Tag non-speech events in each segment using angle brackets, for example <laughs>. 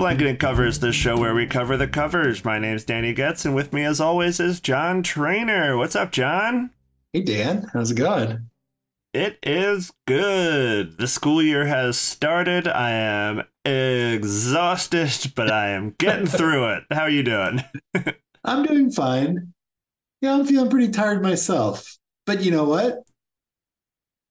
Blanketing Covers, the show where we cover the covers. My name's Danny Getz, and with me, as always, is Jon Trainer. What's up, Jon? Hey, Dan. How's it going? It is good. The school year has started. I am exhausted, but I am getting <laughs> through it. How are you doing? <laughs> I'm doing fine. Yeah, I'm feeling pretty tired myself. But you know what?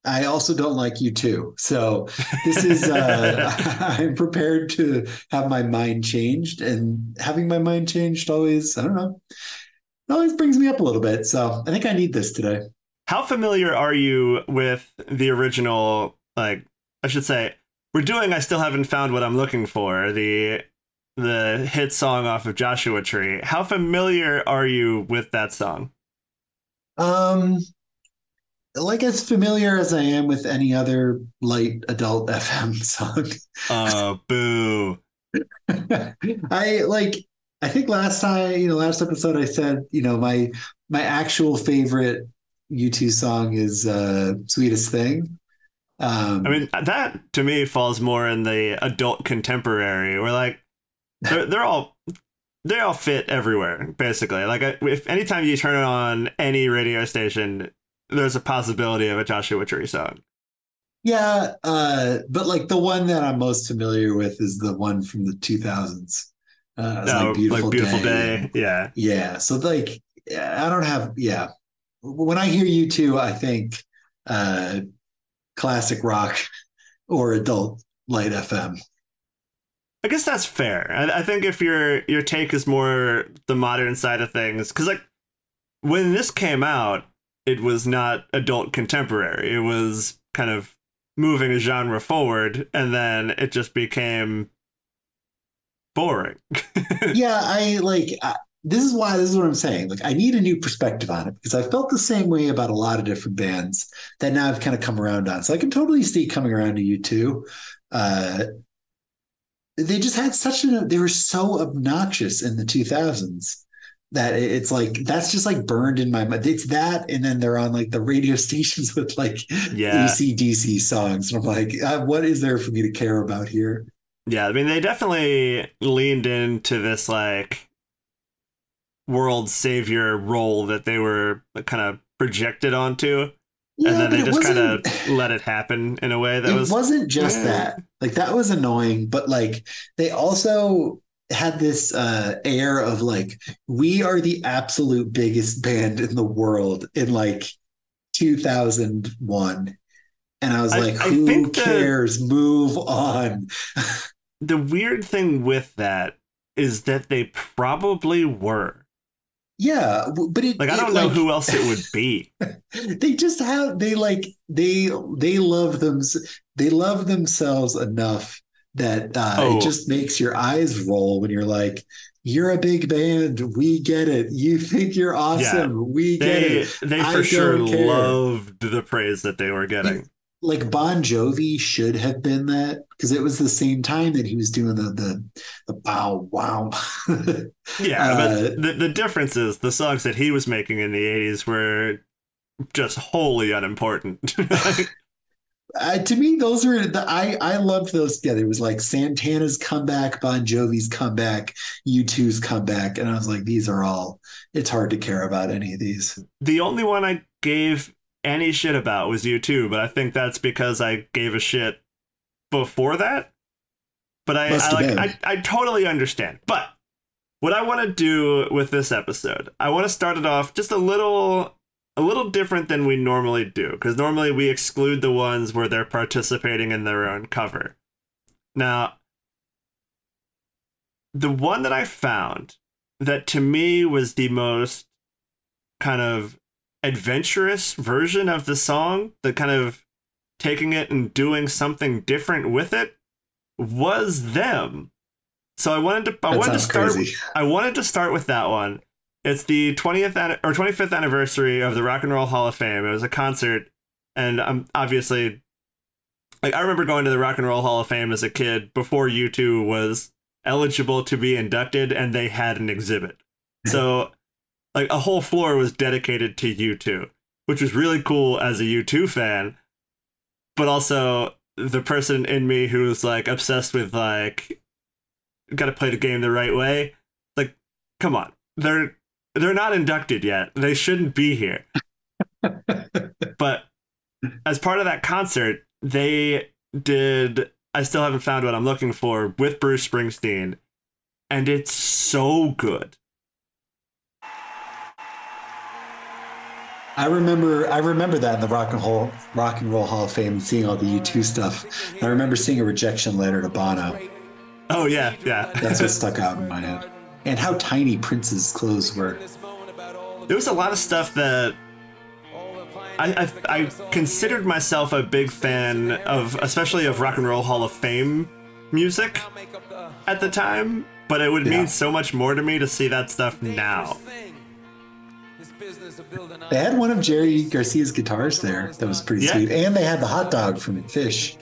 I also don't like U2. So this is uh <laughs> <laughs> I'm prepared to have my mind changed and having my mind changed always, I don't know. It always brings me up a little bit. So I think I need this today. How familiar are you with the original like I should say we're doing I still haven't found what I'm looking for, the the hit song off of Joshua Tree. How familiar are you with that song? Um like as familiar as I am with any other light adult <laughs> FM song. Uh, boo. <laughs> I like. I think last time, you know, last episode, I said, you know, my my actual favorite U2 song is uh, "Sweetest Thing." Um, I mean, that to me falls more in the adult contemporary, where like they're they're all they all fit everywhere basically. Like if anytime you turn on any radio station, there's a possibility of a Joshua Tree song. Yeah, uh, but like the one that I'm most familiar with is the one from the 2000s. Uh, no, like beautiful, like beautiful day. day. Yeah, yeah. So like, I don't have. Yeah, when I hear U2, I think uh, classic rock or adult light FM. I guess that's fair. I, I think if your your take is more the modern side of things, because like when this came out, it was not adult contemporary. It was kind of moving a genre forward, and then it just became boring. <laughs> yeah, I like. I, this is why this is what I'm saying. Like, I need a new perspective on it because I felt the same way about a lot of different bands that now I've kind of come around on. So I can totally see coming around to U2. Uh, they just had such an. They were so obnoxious in the 2000s that it's like that's just like burned in my mind. It's that, and then they're on like the radio <laughs> stations with like yeah. ACDC songs, and I'm like, uh, what is there for me to care about here? Yeah, I mean, they definitely leaned into this like world savior role that they were kind of projected onto. Yeah, and then they just kind of <laughs> let it happen in a way that it was wasn't just yeah. that. Like that was annoying, but like they also had this uh, air of like we are the absolute biggest band in the world in like 2001 and i was I, like who cares? Move on. <laughs> The weird thing with that is that they probably were. Yeah but it, like i don't it, know like, who else it would be. <laughs> They just have they like they they love them they love themselves enough that uh, oh. it just makes your eyes roll when you're like, you're a big band. We get it. You think you're awesome. Yeah, we get they, it. They for sure loved the praise that they were getting. Like Bon Jovi should have been that because it was the same time that he was doing the the, the bow wow. <laughs> yeah, uh, but the, the difference is the songs that he was making in the 80s were just wholly unimportant. <laughs> <laughs> Uh, to me, those are the I I loved those together. It was like Santana's comeback, Bon Jovi's comeback, U2's comeback, and I was like, these are all. It's hard to care about any of these. The only one I gave any shit about was U2, but I think that's because I gave a shit before that. But I I, like, I, I totally understand. But what I want to do with this episode, I want to start it off just a little a little different than we normally do because normally we exclude the ones where they're participating in their own cover. Now, the one that I found that to me was the most kind of adventurous version of the song, the kind of taking it and doing something different with it was them. So I wanted to I that wanted to start crazy. I wanted to start with that one it's the 20th or 25th anniversary of the Rock and Roll Hall of Fame. It was a concert, and I'm obviously like I remember going to the Rock and Roll Hall of Fame as a kid before U2 was eligible to be inducted, and they had an exhibit. <laughs> So, like a whole floor was dedicated to U2, which was really cool as a U2 fan, but also the person in me who was like obsessed with like got to play the game the right way. Like, come on, they're they're not inducted yet. They shouldn't be here. <laughs> but as part of that concert, they did. I still haven't found what I'm looking for with Bruce Springsteen, and it's so good. I remember I remember that in the Rock and Roll Rock and Roll Hall of Fame, and seeing all the U2 stuff. I remember seeing a rejection letter to Bono. Oh yeah, yeah. That's what <laughs> stuck out in my head. And how tiny Prince's clothes were. There was a lot of stuff that I, I, I considered myself a big fan of, especially of Rock and Roll Hall of Fame music at the time. But it would Yeah. mean so much more to me to see that stuff now. They had one of Jerry Garcia's guitars there. That was pretty Yeah. sweet. And they had the hot dog from Phish.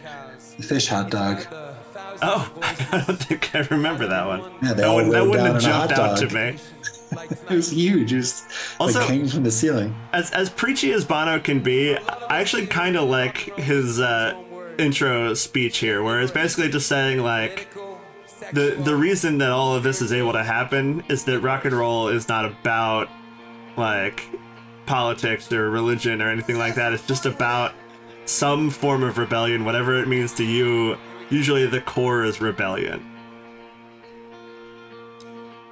The Phish hot dog. Oh, <laughs> I don't think I remember that one. Yeah, that wouldn't, that wouldn't have jumped out to me. <laughs> It was huge. It was Also- like hanging from the ceiling. As as preachy as Bono can be, I actually kind of like his uh, intro speech here, where it's basically just saying like the the reason that all of this is able to happen is that rock and roll is not about like politics or religion or anything like that. It's just about some form of rebellion, whatever it means to you. Usually, the core is rebellion.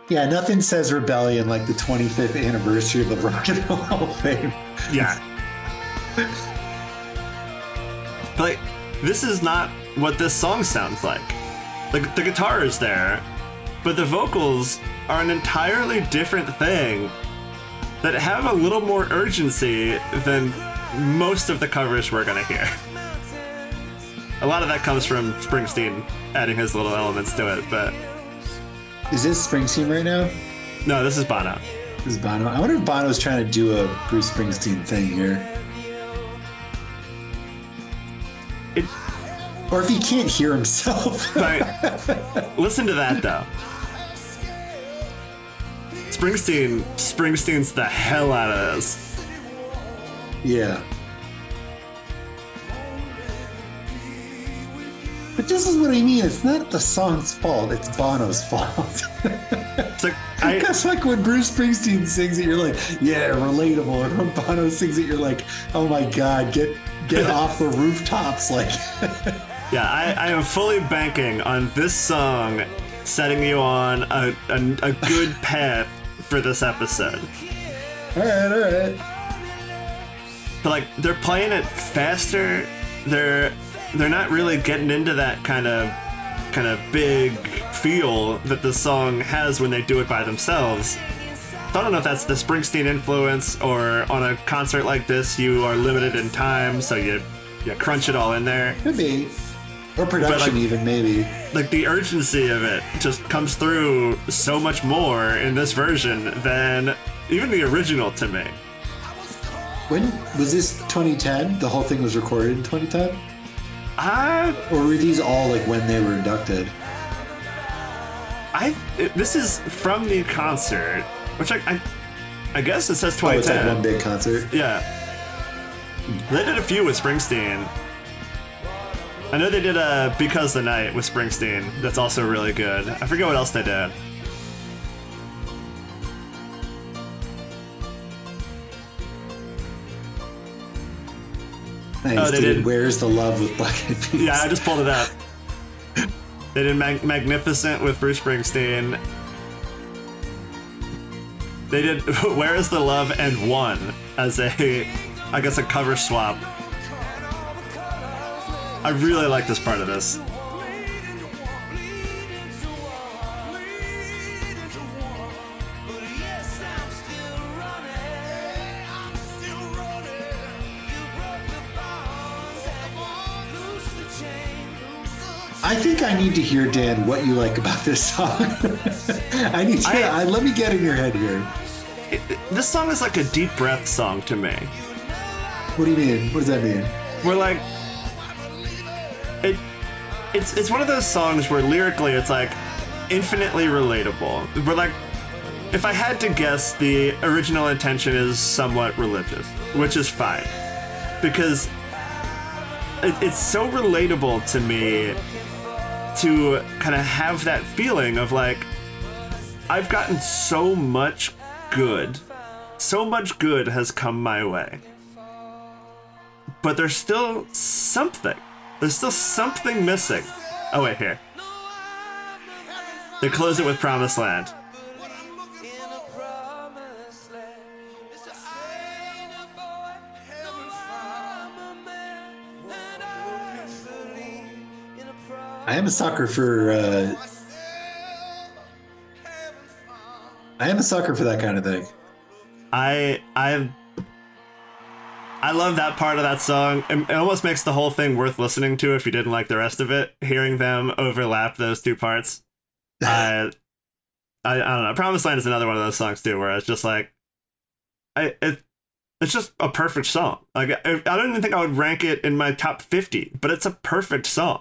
Yeah, nothing says rebellion like the 25th anniversary of the Rock and Roll Hall of Fame. Yeah. but like, this is not what this song sounds like. Like the guitar is there, but the vocals are an entirely different thing that have a little more urgency than most of the covers we're gonna hear. <laughs> A lot of that comes from Springsteen adding his little elements to it, but Is this Springsteen right now? no, this is Bono. This is Bono. I wonder if Bono's trying to do a Bruce Springsteen thing here. It, Or if he can't hear himself. <laughs> But listen to that though. Springsteen Springsteen's the hell out of this. yeah. But this is what I mean. It's not the song's fault. It's Bono's fault. It's like <laughs> I That's like when Bruce Springsteen sings it, you're like, yeah, relatable. And when Bono sings it, you're like, oh my god, get get <laughs> off the rooftops. Like, <laughs> yeah, I, I am fully banking on this song setting you on a, a, a good path for this episode. all right, all right. But like they're playing it faster. They're they're not really getting into that kind of kind of big feel that the song has when they do it by themselves. So I don't know if that's the Springsteen influence or on a concert like this you are limited in time, so you you crunch it all in there. Could be. Or production, like- even, maybe. Like the urgency of it just comes through so much more in this version than even the original to me. When was this 2010? The whole thing was recorded in 2010? I Or were these all like when they were inducted? I this is from the concert, which I I, I guess it says Oh, it's like 2010. one big concert. yeah, they did a few with Springsteen. I know they did a "Because the Night" with Springsteen. That's also really good. I forget what else they did. Nice, Oh, they dude. did- Where's the love with Black Eyed Peas? Yeah, I just pulled it up. They did Mag- "Magnificent" with Bruce Springsteen. They did <laughs> "Where Is the Love" and "One" as a, I guess, a cover swap. I really like this part of this. I need to hear, Dan, what you like about this song. <laughs> I need to, I- I, let me get in your head here. It- it- this song is like a deep breath song to me. What do you mean? What does that mean? We're like, it, it's it's one of those songs where lyrically it's like infinitely relatable. We're like, if I had to guess, the original intention is somewhat religious, which is fine, because it, it's so relatable to me to kind of have that feeling of like I've gotten so much good. So much good has come my way. But there's still something. There's still something missing. Oh wait, here. They close it with Promised Land. I am a sucker for. Uh, I am a sucker for that kind of thing. I I I love that part of that song. It, almost makes the whole thing worth listening to if you didn't like the rest of it. Hearing them overlap those two parts. <laughs> I, I I don't know. Promised Land is another one of those songs too, where it's just like, I it it's just a perfect song. Like I, I don't even think I would rank it in my top fifty, but it's a perfect song.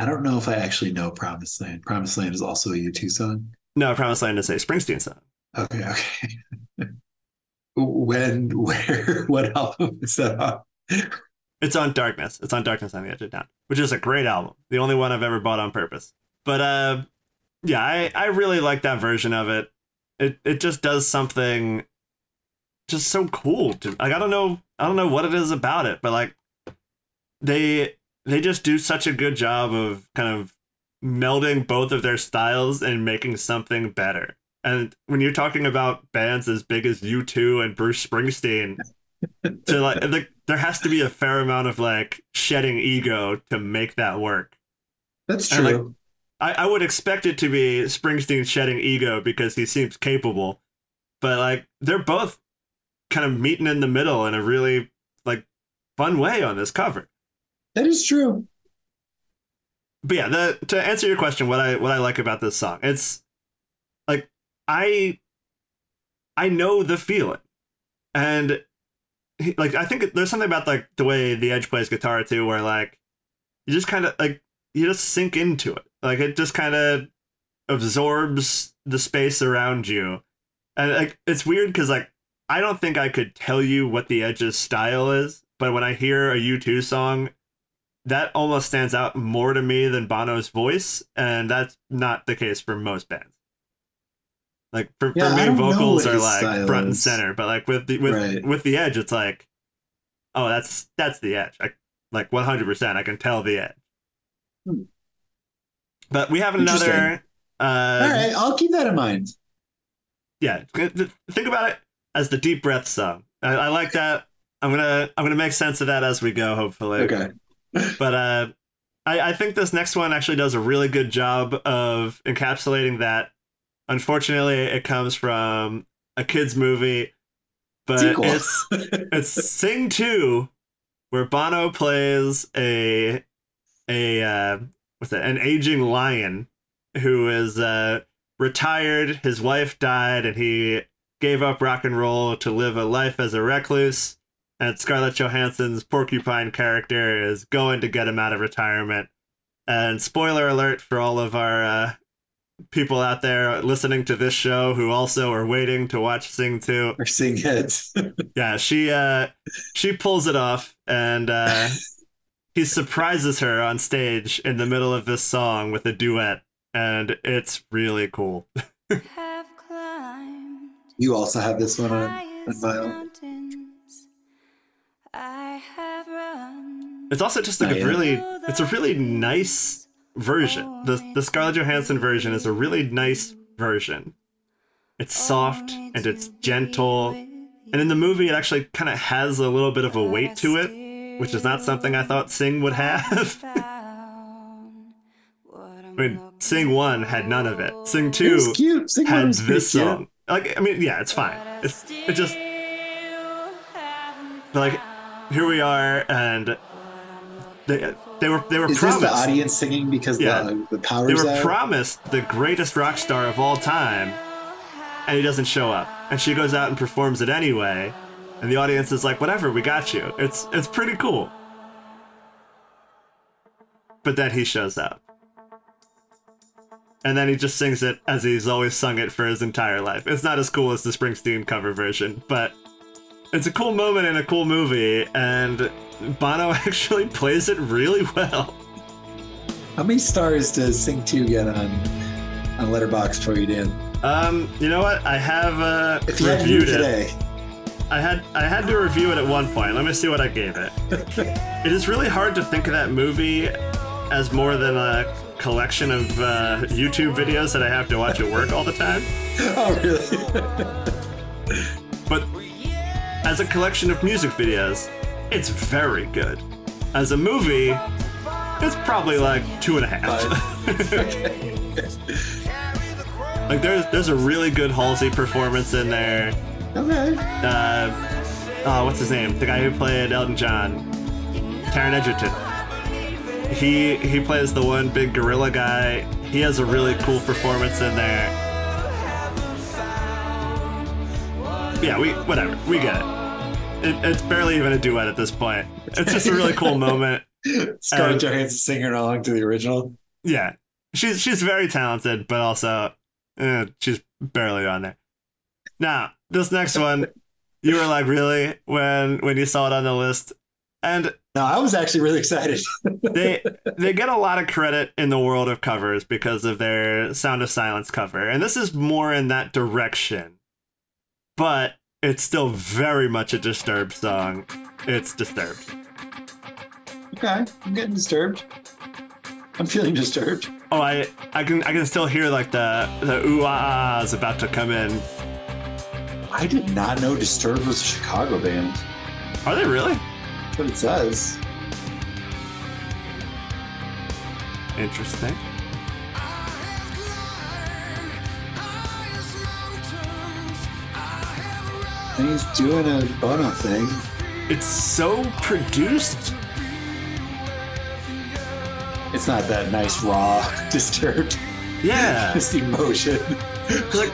I don't know if I actually know Promised Land. Promised Land is also a U2 song. No, Promised Land is a Springsteen song. Okay, okay. when, where, <laughs> what album is that on? It's on Darkness. It's on Darkness on the Edge of Town, which is a great album. The only one I've ever bought on purpose. But uh, yeah, I, I really like that version of it. It it just does something just so cool to like I don't know I don't know what it is about it, but like they they just do such a good job of kind of melding both of their styles and making something better. And when you're talking about bands as big as U2 and Bruce Springsteen, <laughs> to like, like there has to be a fair amount of like shedding ego to make that work. That's true. Like, I, I would expect it to be Springsteen shedding ego because he seems capable, but like they're both kind of meeting in the middle in a really like fun way on this cover. That is true. But yeah, the to answer your question, what I what I like about this song, it's like I I know the feeling, and he, like I think there's something about like the way the Edge plays guitar too, where like you just kind of like you just sink into it, like it just kind of absorbs the space around you, and like it's weird because like I don't think I could tell you what the Edge's style is, but when I hear a U2 song, that almost stands out more to me than Bono's voice, and that's not the case for most bands. Like for, Yeah, for me, vocals are like style front and center, but like with the with Right. with the edge, it's like, oh, that's that's the edge. I, like one hundred percent, I can tell the edge. Hmm. But we have another. Uh, All right, I'll keep that in mind. yeah th- th- think about it as the deep breath song I, I like that i'm gonna i'm gonna make sense of that as we go hopefully Okay. But uh I, I think this next one actually does a really good job of encapsulating that. Unfortunately it comes from a kids movie but Sequel. it's it's sing 2 where bono plays a a uh what's that? An aging lion who is uh retired. His wife died and he gave up rock and roll to live a life as a recluse and scarlett johansson's porcupine character is going to get him out of retirement and spoiler alert for all of our uh people out there listening to this show who also are waiting to watch sing 2 or Sing seeing heads. <laughs> yeah, she uh she pulls it off and uh <laughs> he surprises her on stage in the middle of this song with a duet and it's really cool. <laughs> you also have this one on, on highest vinyl. It's also just like Oh, a yeah. really it's a really nice version. The the Scarlett Johansson version is a really nice version. It's soft and it's gentle. And in the movie it actually kind of has a little bit of a weight to it, which is not something I thought Sing would have. <laughs> I mean, Sing 1 had none of it. Sing 2 It cute. Sing had this cute. song. Like, I mean, yeah, it's fine. It's, it just, like, here we are, and they they were they were Is this the audience singing because Yeah. the, the they power's were out? promised the greatest rock star of all time, and he doesn't show up, and she goes out and performs it anyway, and the audience is like, whatever, we got you. It's it's pretty cool. But then he shows up. And then he just sings it as he's always sung it for his entire life. It's not as cool as the Springsteen cover version, but it's a cool moment in a cool movie, and Bono <laughs> actually plays it really well. How many stars does Sing 2 get on on Letterboxd for you, Dan? Um, you know what? I have uh, If you had reviewed it it. today. I had I had to review it at one point. Let me see what I gave it. it is really hard to think of that movie as more than a collection of uh, YouTube videos that I have to watch at work all the time, <laughs> Oh, really? but as a collection of music videos, it's very good. As a movie, it's probably like two and a half. <laughs> like there's there's a really good Halsey performance in there. okay. uh, oh, what's his name? The guy who played Elton John, Taron Egerton. He he plays the one big gorilla guy. He has a really cool performance in there. Yeah, we whatever we get it. It. It's barely even a duet at this point. It's just a really cool <laughs> moment. Scarlett Um, Johansson singing along to the original. Yeah, she's she's very talented, but also eh, she's barely on there. Now, this next one, you were like, really when when you saw it on the list, and No, I was actually really excited. <laughs> they they get a lot of credit in the world of covers because of their Sound of Silence cover, and this is more in that direction, but it's still very much a Disturbed song. It's Disturbed. okay, I'm getting disturbed. I'm feeling disturbed. Oh, I I can I can still hear like the the ooh ah ahs about to come in. I did not know Disturbed was a Chicago band. Are they really? That's what it says. Interesting. And he's doing a Bono thing. It's so produced. It's not that nice, raw, <laughs> disturbed, Yeah. <laughs> just emotion. like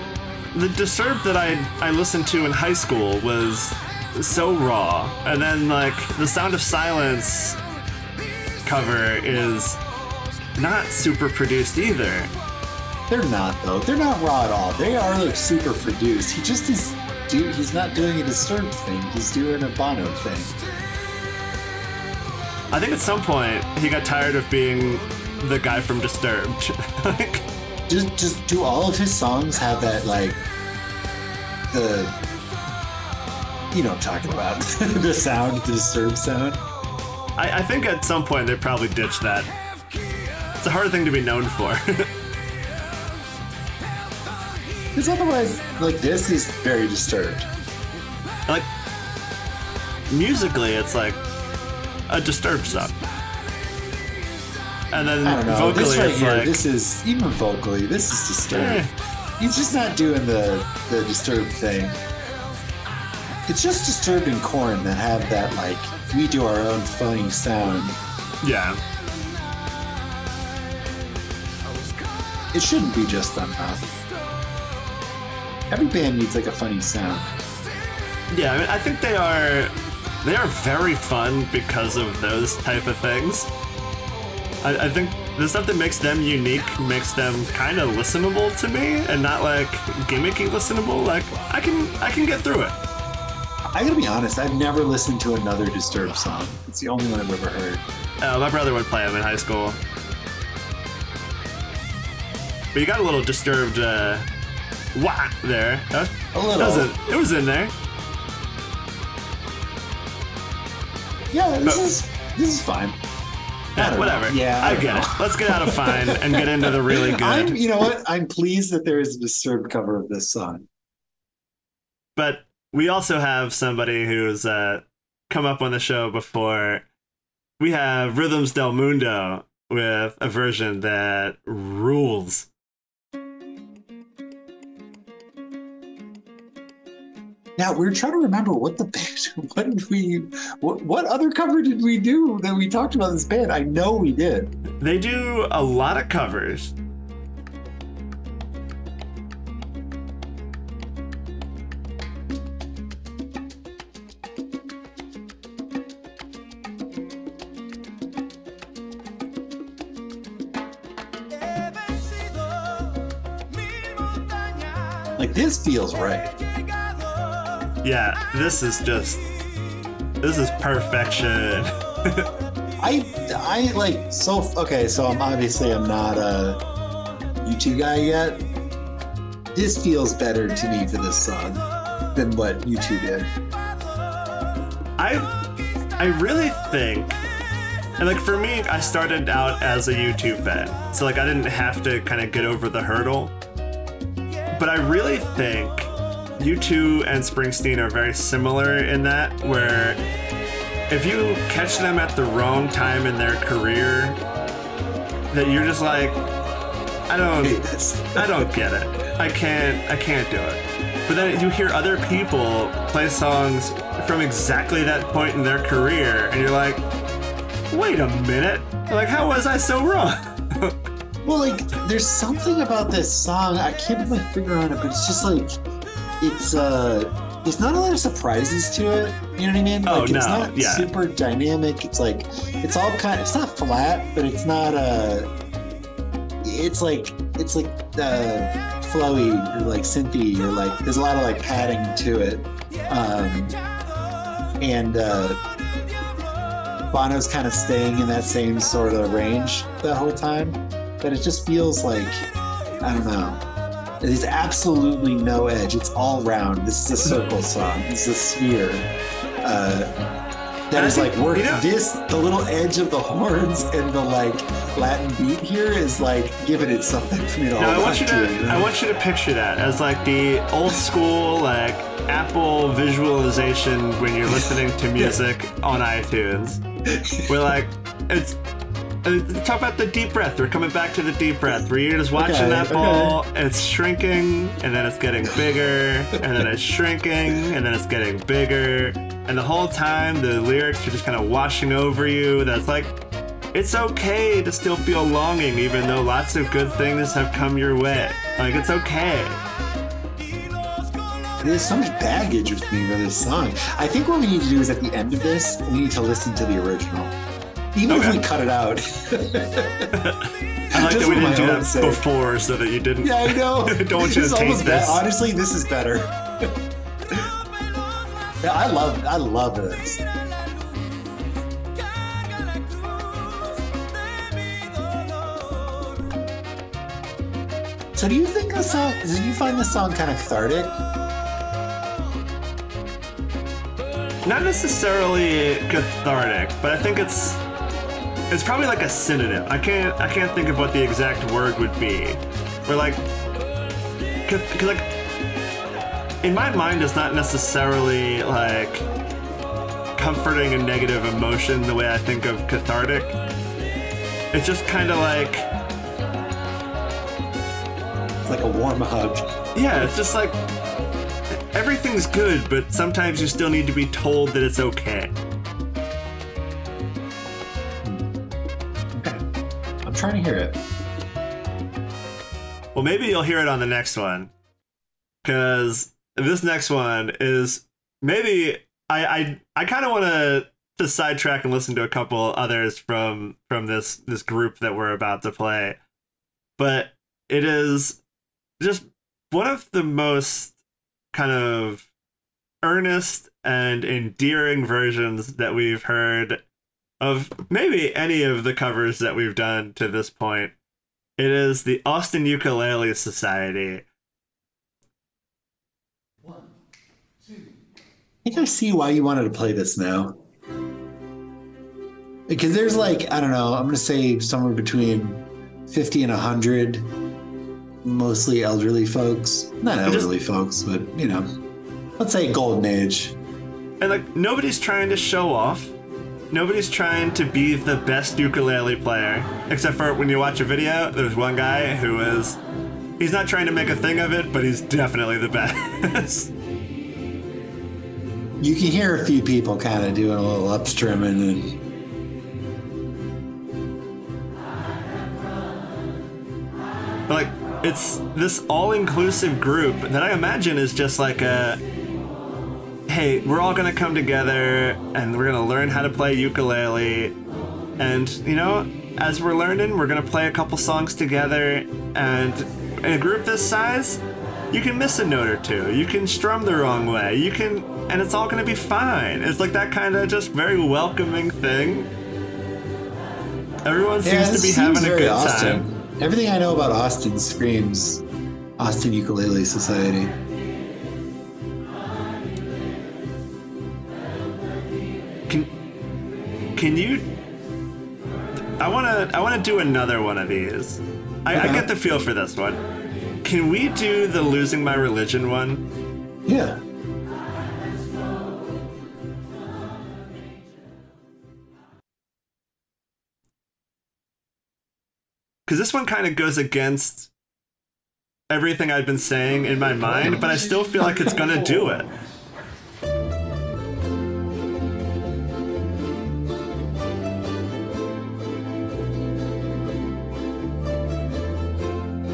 the Disturbed that I I listened to in high school was so raw, and then like the Sound of Silence cover is not super produced either. They're not though. They're not raw at all. They are like super produced. He just is. Dude, he's not doing a disturbed thing. He's doing a Bono thing. I think at some point he got tired of being the guy from Disturbed. like, <laughs> Just, just do all of his songs have that like the, you know, what I'm talking about <laughs> the sound, the disturbed sound. I, I think at some point they probably ditched that. It's a hard thing to be known for. <laughs> Because otherwise, like this is very disturbed. like musically, it's like a Disturbed song, and then I don't know. vocally, this right it's here, like this is even vocally, this is disturbed. eh. He's just not doing the the disturbed thing. It's just disturbed and Korn that have that like we do our own funny sound. yeah. It shouldn't be just them though. Every band needs like a funny sound. Yeah, I, mean, I think they are they are very fun because of those type of things. I, I think the stuff that makes them unique makes them kind of listenable to me, and not like gimmicky listenable. Like I can I can get through it. I gotta be honest, I've never listened to another Disturbed song. It's the only one I've ever heard. Uh, my brother would play them in high school, but you got a little disturbed uh, wah there. That A little. that was a- it was in there. Yeah, this But- is this is fine. Yeah, whatever. know. Yeah, I I get know. it. Let's get out of fine and get into the really <laughs> good. I'm, you know what? I'm pleased that there is a Disturbed cover of this song. But we also have somebody who's uh, come up on the show before. We have Rhythms del Mundo with a version that rules. Now we're trying to remember what the band, <laughs> what did we, what, what other cover did we do that we talked about this band? I know we did. They do a lot of covers. Like this feels right. Yeah, this is just. This is perfection. I I like so okay. So I'm obviously I'm not a U2 guy yet. This feels better to me for this song than what U2 did. I I really think and like for me, I started out as a U2 fan. So like I didn't have to kind of get over the hurdle. But I really think U2 and Springsteen are very similar in that where if you catch them at the wrong time in their career, that you're just like, I don't. I don't get it. I can't I can't do it. But then you hear other people play songs from exactly that point in their career and you're like, wait a minute. Like how was I so wrong? <laughs> Well, like, there's something about this song. I can't put my finger on it, but it's just like, it's uh, there's not a lot of surprises to it. You know what I mean? Oh, like, it's no, not yeah. super dynamic. It's like, it's all kind. It's not flat, but it's not uh, it's like, it's like uh, flowy or like synthy or like. There's a lot of like padding to it, um, and uh, Bono's kind of staying in that same sort of range the whole time but it just feels like I don't know. There's absolutely no edge. It's all round. This is a circle song. This is a sphere. Uh, that is like think- work. you know- this the little edge of the horns and the like Latin beat here is like giving it something for me to No, hold I want on you to. to? I want you to picture that as like the old school like Apple visualization when you're listening to <laughs> music on iTunes. We're like it's uh, talk about the deep breath. We're coming back to the deep breath where you're just watching Okay, that ball and it's shrinking and then it's getting bigger and then it's shrinking and then it's getting bigger and the whole time the lyrics are just kind of washing over you. That's like it's okay to still feel longing even though lots of good things have come your way. Like it's okay. There's so much baggage with me for this song. I think what we need to do is at the end of this, we need to listen to the original. Even Okay. if we cut it out. <laughs> I like that we didn't do that sake. before so that you didn't Yeah, I know. <laughs> Don't want you This to is almost taste be- this. Honestly, this is better. yeah, I love I love this. So do you think the song did you find the song kind of cathartic? not necessarily cathartic, but I think it's it's probably like a synonym. I can't I can't think of what the exact word would be. Where like, cause, 'cause, like in my mind, it's not necessarily like comforting a negative emotion the way I think of cathartic. It's just kind of like It's like a warm hug. yeah, it's just like everything's good, but sometimes you still need to be told that it's. Okay. Trying to hear it. Well, maybe you'll hear it on the next one. Because this next one is maybe I I, I kind of want to to sidetrack and listen to a couple others from from this this group that we're about to play. But it is just one of the most kind of earnest and endearing versions that we've heard of maybe any of the covers that we've done to this point. It is the Austin Ukulele Society. One, two. I think I see why you wanted to play this now. Because there's like, I don't know, I'm going to say somewhere between 50 and 100, mostly elderly folks. Not just- elderly folks, but, you know, let's say golden age. And like nobody's trying to show off. Nobody's trying to be the best ukulele player. Except for when you watch a video, there's one guy who is he's not trying to make a thing of it, but he's definitely the <laughs> best. You can hear a few people kind of doing a little upstrimming and like it's this all-inclusive group that I imagine is just like a hey, we're all gonna come together and we're gonna learn how to play ukulele. And you know, as we're learning, we're gonna play a couple songs together. And in a group this size, you can miss a note or two. You can strum the wrong way. You can, and it's all gonna be fine. It's like that kind of just very welcoming thing. Everyone Yeah, seems to be seems having a good Austin. time. Everything I know about Austin screams Austin Ukulele Society. Can you? I wanna I wanna do another one of these. I, I get the feel for this one. Can we do the losing my religion one? Yeah. Because this one kind of goes against everything I've been saying in my mind, but I still feel like it's gonna do it.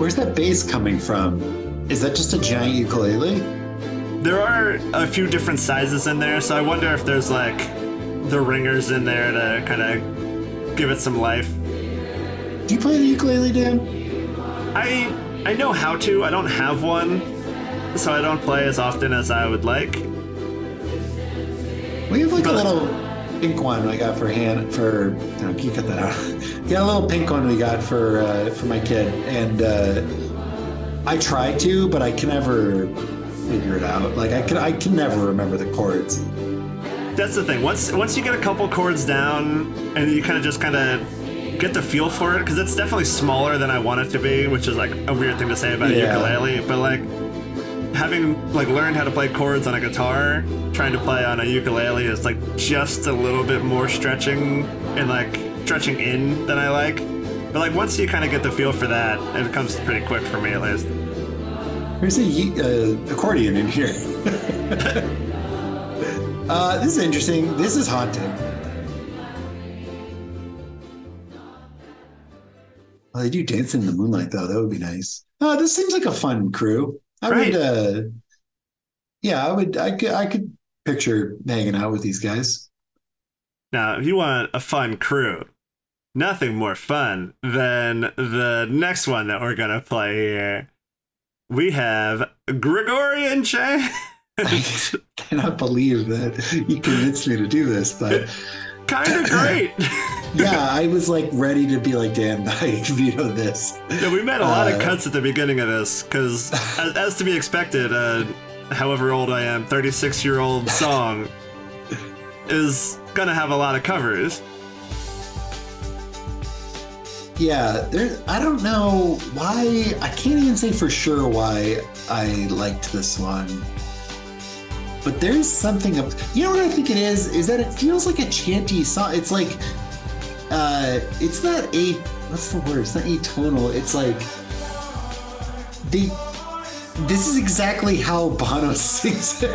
Where's that bass coming from? Is that just a giant ukulele? There are a few different sizes in there, so I wonder if there's like the ringers in there to kind of give it some life. Do you play the ukulele, Dan? I I know how to. I don't have one, so I don't play as often as I would like. We have like a little pink one I got for hand for. No, you cut that out. <laughs> yeah, a little pink one we got for uh, for my kid, and uh, I try to, but I can never figure it out. Like I can, I can never remember the chords. That's the thing. Once once you get a couple chords down, and you kind of just kind of get the feel for it, because it's definitely smaller than I want it to be, which is like a weird thing to say about a ukulele. But like having like learned how to play chords on a guitar, trying to play on a ukulele is like just a little bit more stretching and like stretching in than I like. But like once you kind of get the feel for that, it comes pretty quick for me at least. There's a uh, accordion in here. <laughs> uh, this is interesting. This is haunting. Oh, they do dancing in the moonlight though. That would be nice. Oh, this seems like a fun crew. I Right. would. Uh, yeah, I would. I could. I could picture hanging out with these guys. Now, if you want a fun crew, nothing more fun than the next one that we're gonna play here. We have Gregorian chant. <laughs> I cannot believe that you convinced me to do this, but kind of great. <laughs> yeah, I was like ready to be like, Dan, <laughs> I vetoed this. yeah, we made a lot of Uh, cuts at the beginning of this because, <laughs> as, as to be expected, uh, however old I am, 36 year old song is gonna have a lot of covers. Yeah, there. I don't know why. I can't even say for sure why I liked this one. But there's something up. You know what I think it is? Is that it feels like a chanty song. It's like, uh, it's not a. What's the word? It's not atonal. It's like the. This is exactly how Bono <laughs> sings it.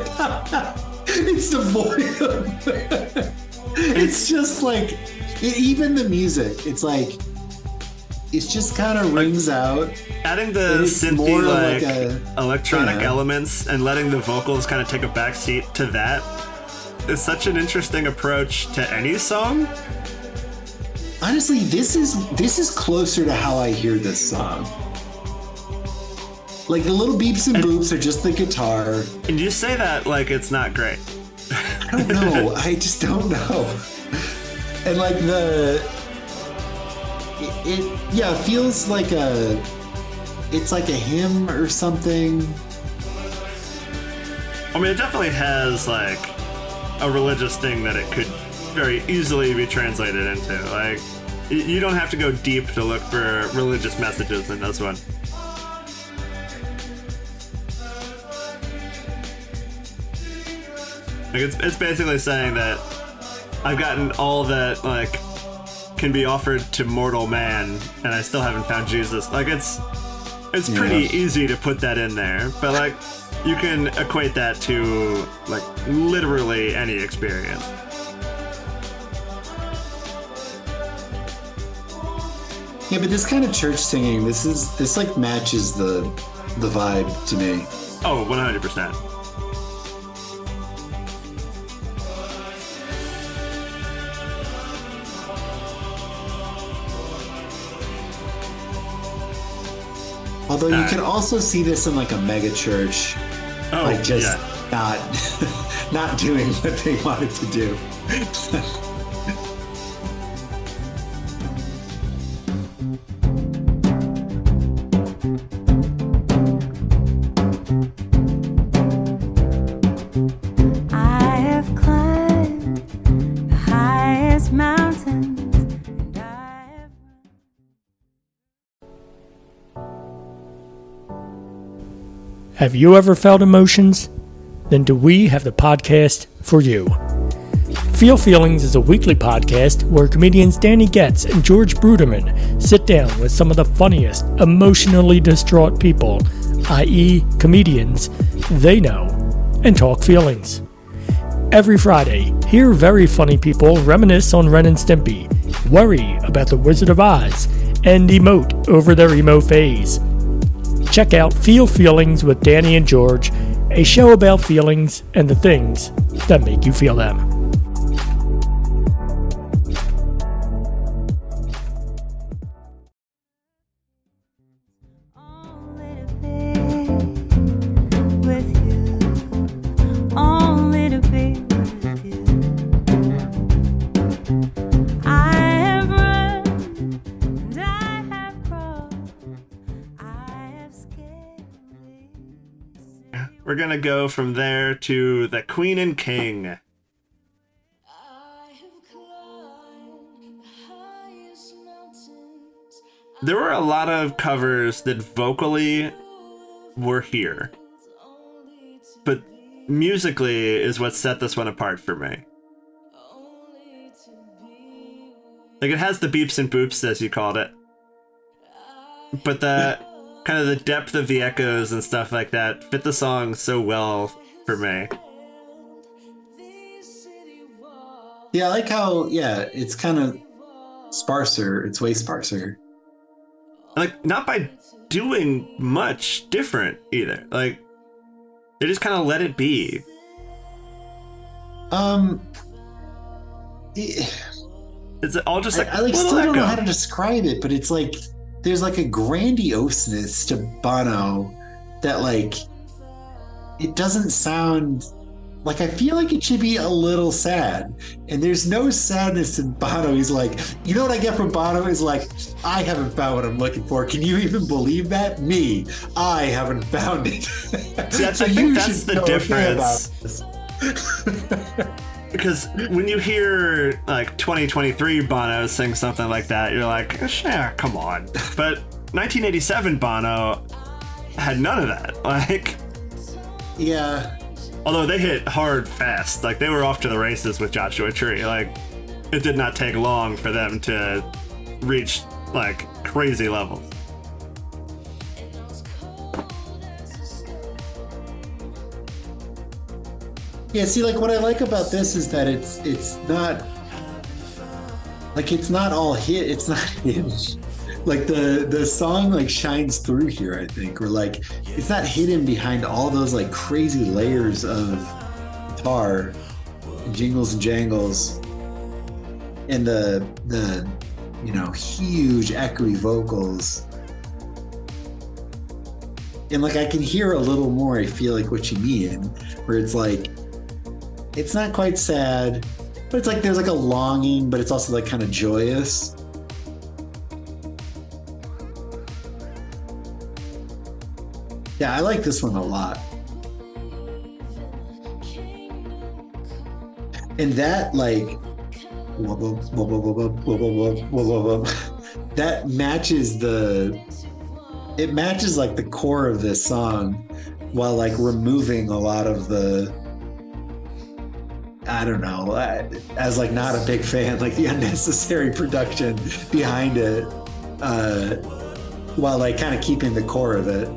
it's devoid of. <laughs> it's just like it, even the music. It's like it just kind of rings out. Adding the It's synthy like, like a- electronic yeah. elements and letting the vocals kind of take a backseat to that is such an interesting approach to any song. Honestly, this is this is closer to how I hear this song. Like the little beeps and boops are just the guitar. And you say that like it's not great. I don't know. <laughs> I just don't know. And like the it, it yeah, it feels like a it's like a hymn or something. I mean, it definitely has like a religious thing that it could very easily be translated into. Like, you don't have to go deep to look for religious messages in this one. Like, it's, it's basically saying that I've gotten all that like can be offered to mortal man, and I still haven't found Jesus. Like, it's it's pretty Yeah. easy to put that in there, but like you can equate that to like literally any experience. Yeah, but this kind of church singing, this is this like matches the the vibe to me. Oh, 100%. Although you can also see this in like a mega church, Oh, like just yeah. not <laughs> not doing what they wanted to do. <laughs> you ever felt emotions? Then do we have the podcast for you. Feel Feelings is a weekly podcast where comedians Danny Getz and George Bruderman sit down with some of the funniest, emotionally distraught people, i.e., comedians, they know, and talk feelings. Every Friday, hear very funny people reminisce on Ren and Stimpy, worry about the Wizard of Oz, and emote over their emo phase. Check out Feel Feelings with Danny and George, a show about feelings and the things that make you feel them. Go from there to the Queen and King. I have climbed the highest mountains. There were a lot of covers that vocally were here, but musically is what set this one apart for me. Like it has the beeps and boops as you called it, but the kind of the depth of the echoes and stuff like that fit the song so well for me. Yeah, I like how yeah, it's kind of sparser. It's way sparser. Like not by doing much different either. Like they just kind of let it be. Um, it- It's all just like I like still don't know how to describe it, but it's like there's like a grandioseness to Bono that like it doesn't sound like I feel like it should be a little sad. And there's no sadness in Bono. He's like, you know what I get from Bono is like, I haven't found what I'm looking for. Can you even believe that? Me, I haven't found it. See, <laughs> I- I think that's the difference. <laughs> Because when you hear like 2023 Bono sing something like that, you're like, sure, come on. But 1987 Bono had none of that. <laughs> Like, yeah. although they hit hard fast, like they were off to the races with Joshua Tree. Like, it did not take long for them to reach like crazy levels. Yeah, see, like what I like about this is that it's it's not like it's not all hit. It's not <laughs> hidden. Like the the song like shines through here. I think, or like it's not hidden behind all those like crazy layers of guitar, jingles and jangles, and the the you know huge echoey vocals. And like I can hear a little more. I feel like what you mean, where it's like it's not quite sad, but it's like there's like a longing, but it's also like kind of joyous. Yeah, I like this one a lot. And that like that matches the it matches like the core of this song while like removing a lot of the I don't know, I- as like not a big fan, like the <laughs> unnecessary production behind it, uh, while like kind of keeping the core of it.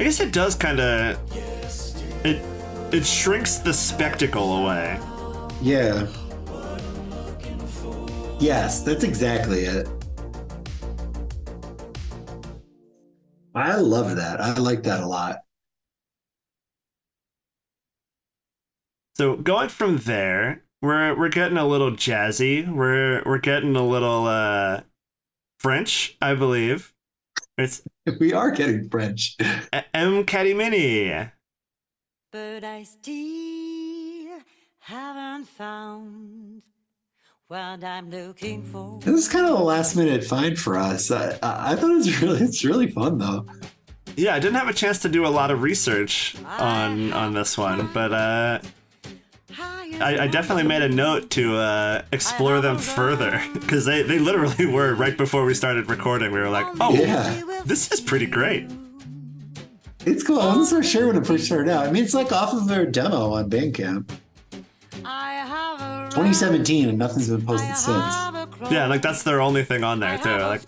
I guess it does kind of it it shrinks the spectacle away. Yeah. Yes, that's exactly it. I love that. I like that a lot. So going from there, we're we're getting a little jazzy. We're we're getting a little uh French, I believe. It's <laughs> We are getting French. M Catimini. But I still haven't found what I'm looking for. This is kind of a last minute find for us. I, I I thought it was <laughs> really, it's really fun though. Yeah, I didn't have a chance to do a lot of research on on this one, but uh I, I definitely made a note to uh, explore them further <laughs> because they, they literally <laughs> were right before we started recording. We were like, oh, Yeah. this is pretty great. It's cool. I wasn't so sure when it first started out. I mean, it's like off of their demo on Bandcamp, I 2017, and nothing's been posted since. Yeah, like that's their only thing on there too. Like,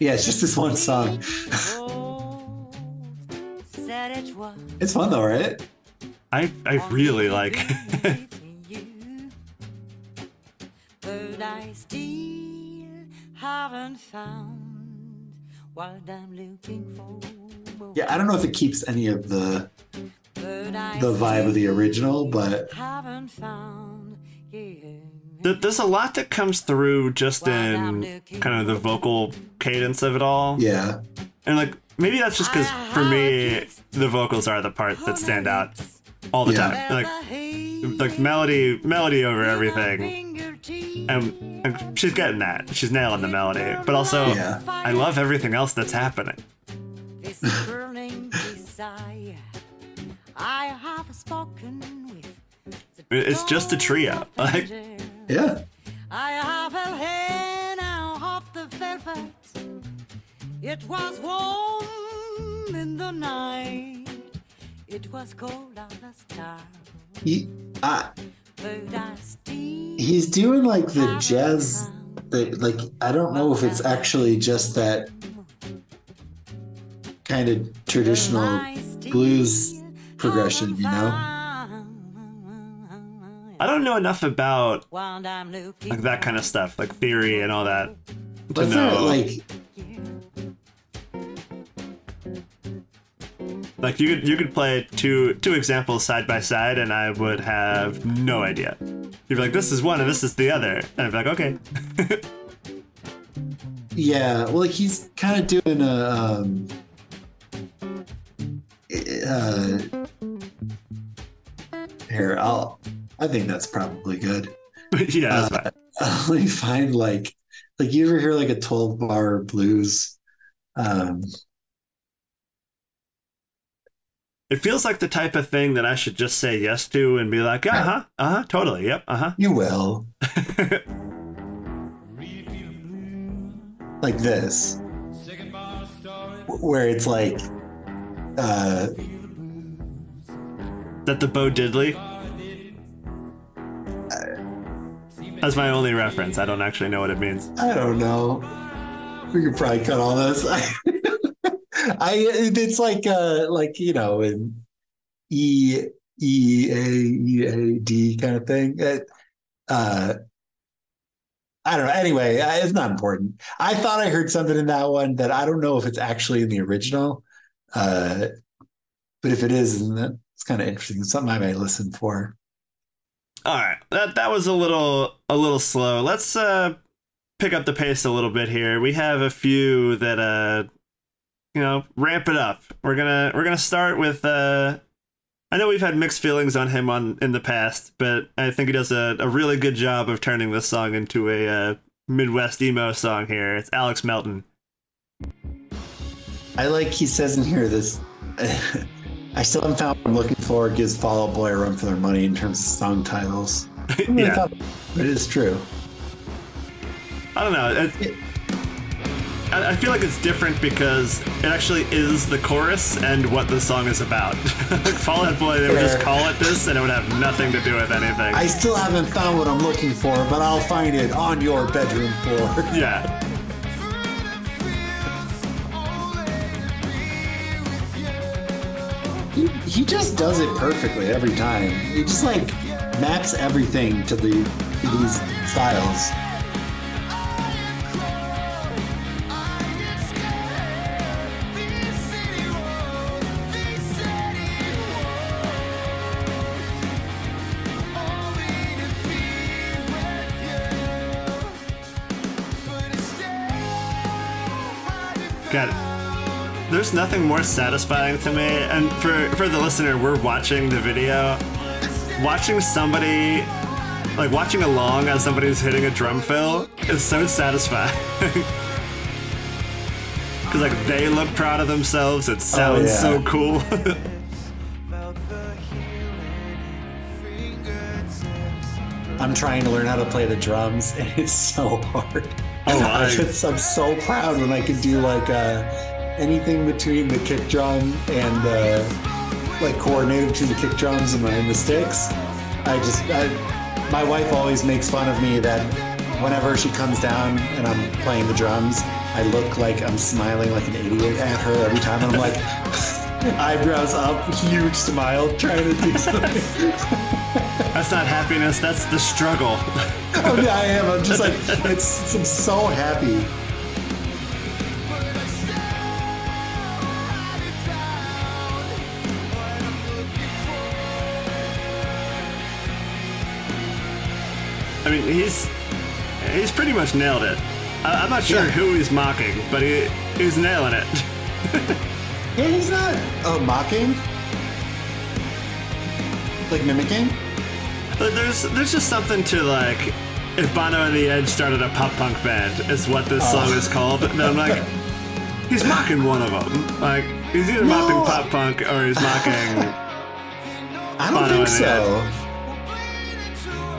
Yeah, it's just this one song. Said it was It's fun though, right? I I really like. <laughs> but I still haven't found what I'm looking for. Yeah, I don't know if it keeps any of the the vibe of the original, but haven't found There's a lot that comes through just in kind of the vocal cadence of it all. yeah, And like maybe that's just because for me the vocals are the part that stand out all the Yeah. time. Like like melody melody over everything. And, and she's getting that. She's nailing the melody. But also Yeah. I love everything else that's happening. this burning desire I have spoken with. It's just a trio. <laughs> Like yeah. I have a hand out of the velvet. It was warm in the night. He, uh, But I still he's doing like the jazz. found The, like I don't know if it's actually just that kind of traditional blues progression, you know? I don't know enough about found what I'm looking like that kind of stuff, like theory and all that. To know. it like Like you could you could play two two examples side by side and I would have no idea. You'd be like, this is one and this is the other. And I'd be like, okay. <laughs> Yeah, well, like he's kind of doing a. Um, uh, here, I'll. I think that's probably good. <laughs> yeah, that's Uh. <laughs> Let me find like, like you ever hear like a twelve bar blues? Um, It feels like the type of thing that I should just say yes to and be like, uh huh, uh huh, totally, yep, uh huh. you will <laughs> like this, where it's like, uh, that the Bo Diddley. That's my only reference. I don't actually know what it means. I don't know. We could probably cut all this. <laughs> I it's like uh like you know in E E A E A D kind of thing. It, uh I don't know. Anyway, it's not important. I thought I heard something in that one that I don't know if it's actually in the original. Uh but if it is, then it's kind of interesting. It's something I may listen for. All right, that that was a little a little slow. Let's uh pick up the pace a little bit here. We have a few that uh you know ramp it up. We're gonna we're gonna start with uh I know we've had mixed feelings on him on in the past, but I think he does a, a really good job of turning this song into a uh, Midwest emo song here. It's Alex Melton. I like he says in here this <laughs> I still haven't found what I'm looking for. Gives Fall Out Boy a run for their money in terms of song titles. <laughs> Yeah, it is true. I don't know. It, I feel like it's different because it actually is the chorus and what the song is about. <laughs> Fall Out Boy, they would just call it this, and it would have nothing to do with anything. I still haven't found what I'm looking for, but I'll find it on your bedroom floor. <laughs> yeah, he, he just does it perfectly every time. He just like maps everything to the to these styles. Got it. There's nothing more satisfying to me, and for for the listener, we're watching the video. Watching somebody, like watching along as somebody's hitting a drum fill, is so satisfying. <laughs> Because like they look proud of themselves. It oh, sounds yeah. so cool. <laughs> I'm trying to learn how to play the drums, and it's so hard. Oh, <laughs> I I- just, I'm so proud when I can do like uh, anything between the kick drum and uh, like coordinated between the kick drums and, my, and the sticks. I just, I, my wife always makes fun of me that whenever she comes down and I'm playing the drums, I look like I'm smiling like an idiot at her every time. And I'm like, <laughs> eyebrows up, huge smile, trying to do something. <laughs> That's not happiness. That's the struggle. <laughs> oh, yeah, I am. I'm just like, it's, I'm so happy. I mean, he's he's pretty much nailed it. I, I'm not sure Yeah. who he's mocking, but he he's nailing it. Yeah, he's not uh, mocking, like mimicking. There's there's just something to like if Bono and the Edge started a pop punk band, is what this Oh. song is called. And I'm like, <laughs> he's mocking one of them. Like he's either No. mocking pop punk or he's mocking. <laughs> I don't Bono think so.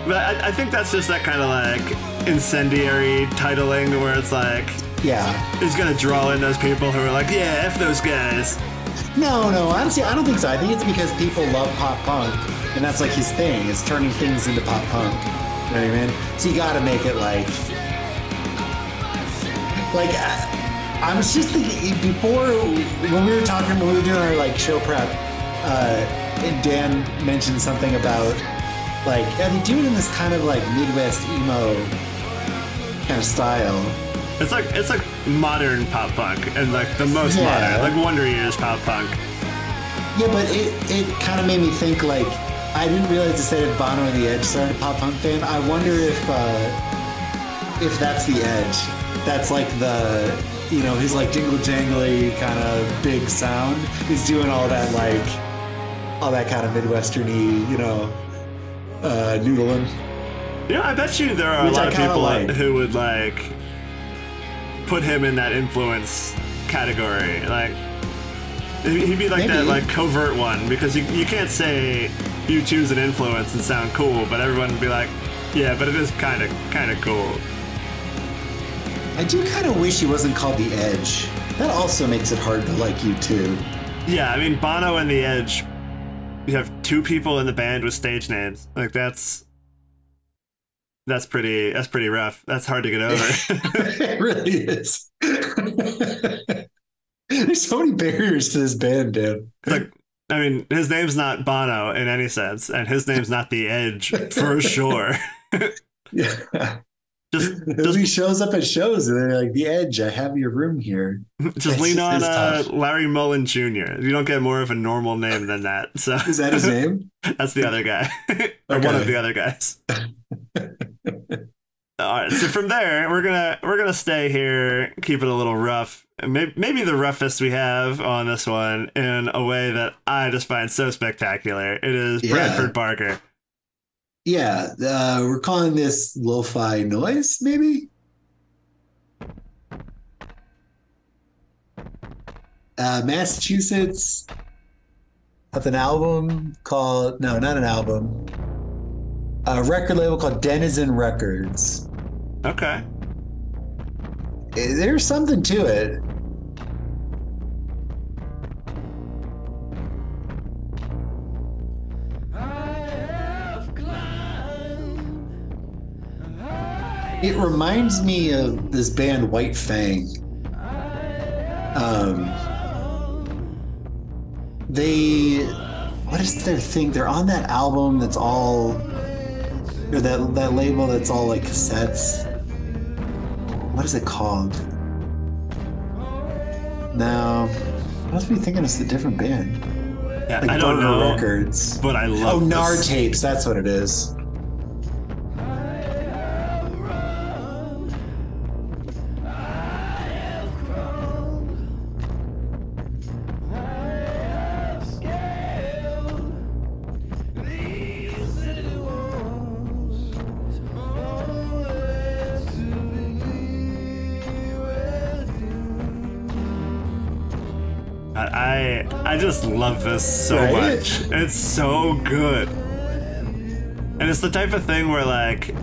But I, I think that's just that kind of like incendiary titling where it's like Yeah. he's gonna draw in those people who are like, yeah, f those guys. No, no, honestly, I don't think so. I think it's because people love pop punk, and that's like his thing. Is turning things into pop punk. You know what I mean? So you got to make it like, like. I, I was just thinking before when we were talking when we were doing our like show prep, uh, Dan mentioned something about like yeah, they do it in this kind of like Midwest emo kind of style. It's like it's like modern pop punk and like the most Yeah. modern, like Wonder Years pop punk. Yeah, but it, it kind of made me think like I didn't realize it said Bono and the Edge started a pop punk band. I wonder if uh, if that's the Edge. That's like the you know his like jingle jangly kind of big sound. He's doing all that like all that kind of midwesterny you know uh, noodling. Know, I bet you there are Which a lot of people like. who would like put him in that influence category. Like he- he'd be like that like covert one because you, you can't say you choose an influence and sound cool, but everyone would be like, yeah, but it is kind of kind of cool. I do kind of wish he wasn't called the Edge. That also makes it hard to like U2. Yeah, I mean Bono and the Edge. You have two people in the band with stage names. Like that's that's pretty that's pretty rough. That's hard to get over. <laughs> it really is. <laughs> There's so many barriers to this band, dude. like I mean, his name's not Bono in any sense, and his name's not the Edge for sure. <laughs> Yeah. just Just, he shows up at shows and they're like, The Edge, I have your room here. just It's lean on uh. Larry Mullen Jr. You don't get more of a normal name than that. So Is that his name? that's the other guy, or one of the other guys. All right, so from there we're gonna we're gonna stay here, keep it a little rough, maybe, maybe the roughest we have on this one in a way that I just find so spectacular. It is Yeah. Bradford Barker. Yeah. Uh, we're calling this lo fi noise, maybe? Uh, Massachusetts with an album called, no, not an album, a record label called Denizen Records. Okay, There's something to it. It reminds me of this band White Fang. Um, they, what is their thing? They're on that album that's all, or that that label that's all like cassettes. What is it called? No, I must be thinking it's a different band. yeah, Like I don't know, Records. but I love Oh, Nar this. Tapes. That's what it is. Love this so Right? much. It's so good. And it's the type of thing where like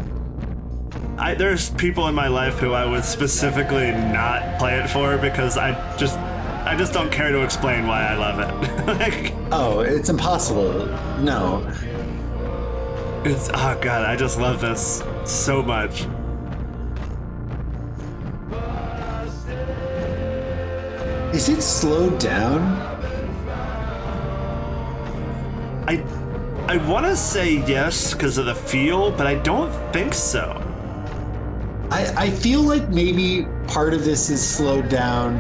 I there's people in my life who I would specifically not play it for because I just I just don't care to explain why I love it. <laughs> like Oh, it's impossible. No. it's oh god, I just love this so much. Is it slowed down? I want to say yes because of the feel, but I don't think so. I, I feel like maybe part of this is slowed down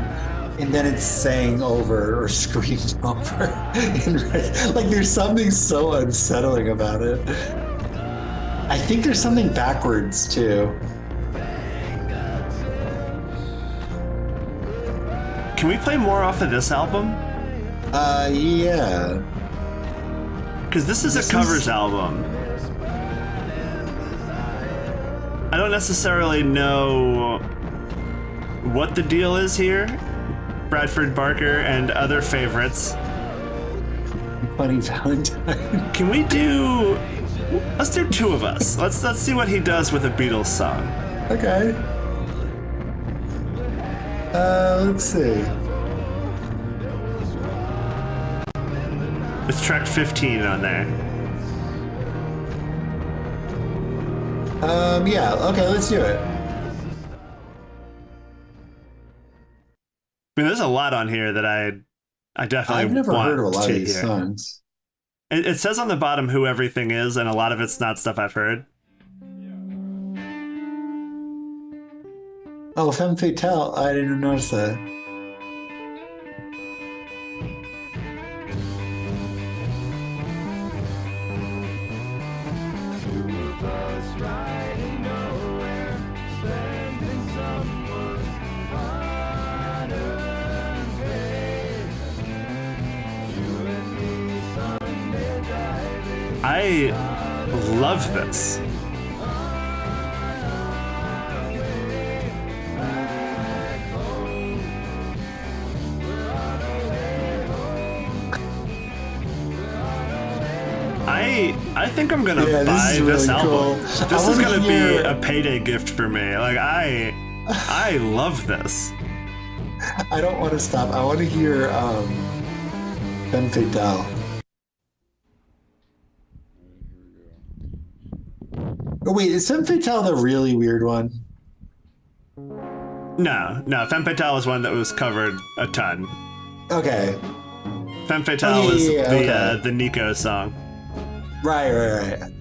and then it's saying over or <laughs> screamed over. like there's something so unsettling about it. I think there's something backwards too. Can we play more off of this album? Uh, yeah. Because this is This a covers is- album. I don't necessarily know what the deal is here. Bradford Barker and other favorites. Funny Valentine. <laughs> Can we do? Let's do two of us. Let's let's see what he does with a Beatles song. okay. Uh, let's see. It's track 15 on there. Um, yeah. Okay, let's do it. I mean, there's a lot on here that I, I definitely I've never heard of a lot of these hear. songs. It, it says on the bottom who everything is, and a lot of it's not stuff I've heard. Oh, Femme Fatale. I didn't notice that. I love this. I I think I'm gonna Yeah, buy is this really album. cool. This is gonna hear- be a payday gift for me. Like I I love this. <laughs> I don't want to stop. I want to hear um, Femme Fatale. Oh, wait, is Femme Fatale the really weird one? No, no, Femme Fatale is one that was covered a ton. Okay. Femme Fatale Oh, yeah, was yeah, the okay. uh, the Nico song. Right, right, right.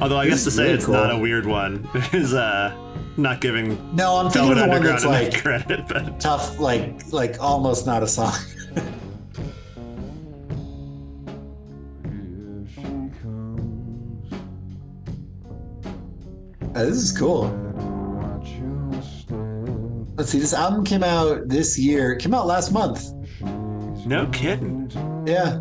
Although I guess to say really it's not a weird one <laughs> is uh not giving No, I'm thinking of the one that's like <laughs> credit, but tough, like like almost not a song. <laughs> This is cool. Let's see. This album came out this year. It came out last month. no kidding. Yeah.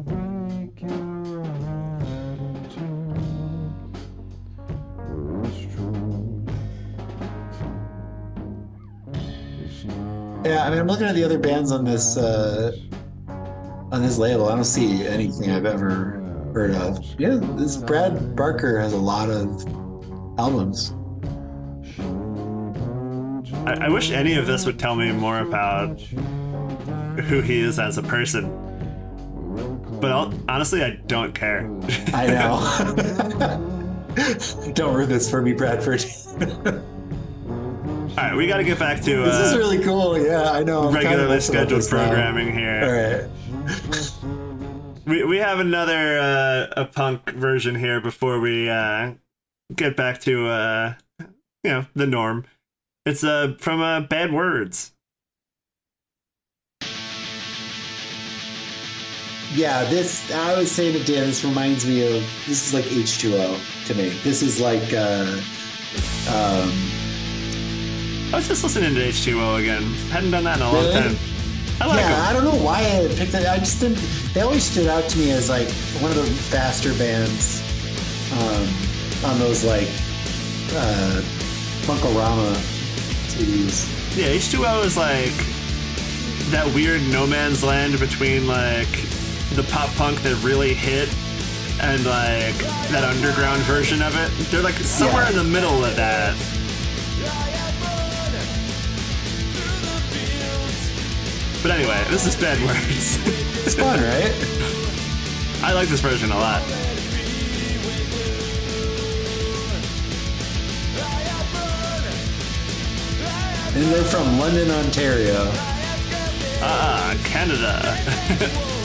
Yeah, I mean, I'm looking at the other bands on this uh, on this label. I don't see anything I've ever heard of. Yeah, this Brad Barker has a lot of albums. I, I wish any of this would tell me more about who he is as a person. But I'll, honestly, I don't care. <laughs> I know. don't ruin this for me, Bradford. All right, we got to get back to this is uh, really cool. Yeah, I know. I'm regularly scheduled this now. programming here. All right. We, we have another uh, a punk version here before we uh, get back to uh, you know the norm. It's uh, from uh, Bad Words. Yeah, this I was saying to Dan. This reminds me of this is like H2O to me. This is like uh, um, I was just listening to H2O again. Hadn't done that in a long time. I like yeah. I don't know why I picked it. I just didn't. They always stood out to me as like one of the faster bands um, on those like uh, Punk-O-Rama CDs. Yeah, H2O is like that weird no man's land between like the pop punk that really hit and like that underground version of it. They're like somewhere Yeah. in the middle of that. But anyway, this is bad words. It's fun, right? <laughs> I like this version a lot. And they're from London, Ontario. Ah, Canada. <laughs>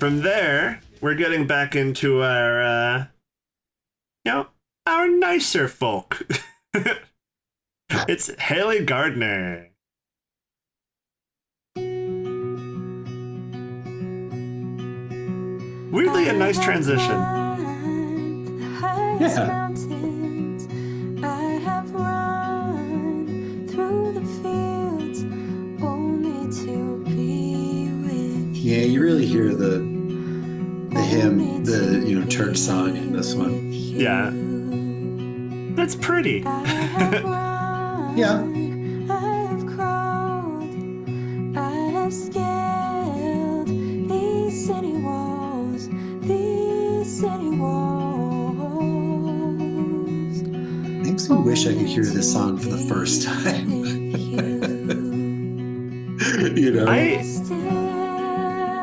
from there, we're getting back into our, uh, you know, our nicer folk. <laughs> it's Haley Gardner. Weirdly, a nice transition. Yeah. I have run through the fields only to be with you. Yeah, you really hear the the hymn, the you know church song in this one. Yeah. That's pretty. <laughs> I have run, Yeah. I have crawled, I have scaled these city walls, these city walls. Makes me wish I could hear this song for the first time. <laughs> you know, I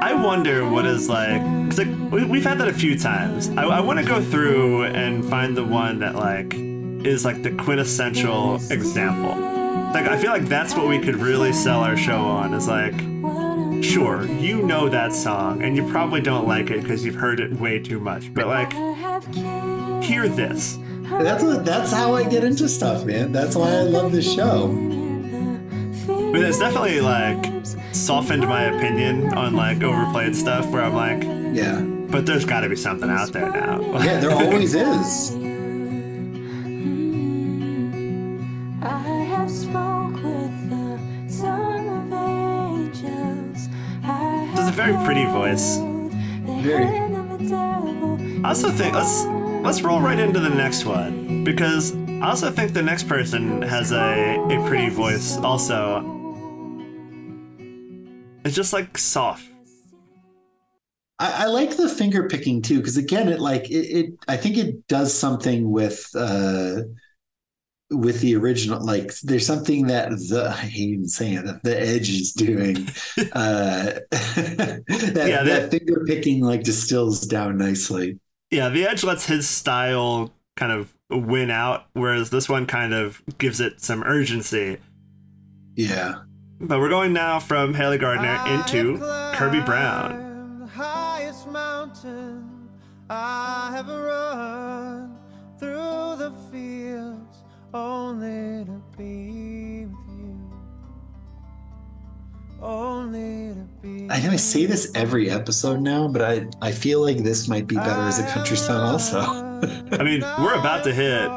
I wonder what is like. 'Cause, like we, we've had that a few times. I, I want to go through and find the one that like is like the quintessential example. Like I feel like that's what we could really sell our show on. Is like, sure, you know that song, and you probably don't like it because you've heard it way too much. But like, hear this. that's what, that's how I get into stuff, man. That's why I love this show. I mean, it's definitely like softened my opinion on like overplayed stuff. Where I'm like, Yeah, but there's got to be something out there now. yeah, there <laughs> always is. I have spoke with the tongue of angels. I This is a very pretty voice. Very. I also think let's let's roll right into the next one because I also think the next person has a a pretty voice. Also, it's just like soft. I, I like the finger picking too, because again, it like it, it. I think it does something with uh with the original. Like, there's something that the I hate even saying it, that the Edge is doing. <laughs> uh <laughs> That Yeah, that that- finger picking like distills down nicely. Yeah, the Edge lets his style kind of win out, whereas this one kind of gives it some urgency. Yeah. But we're going now from Haley Gardner into Kirby Brown. The highest mountain I have run through the fields only to be with you. Only to be. I know I say this every episode now, but I I feel like this might be better as a country song also. I mean, we're about to hit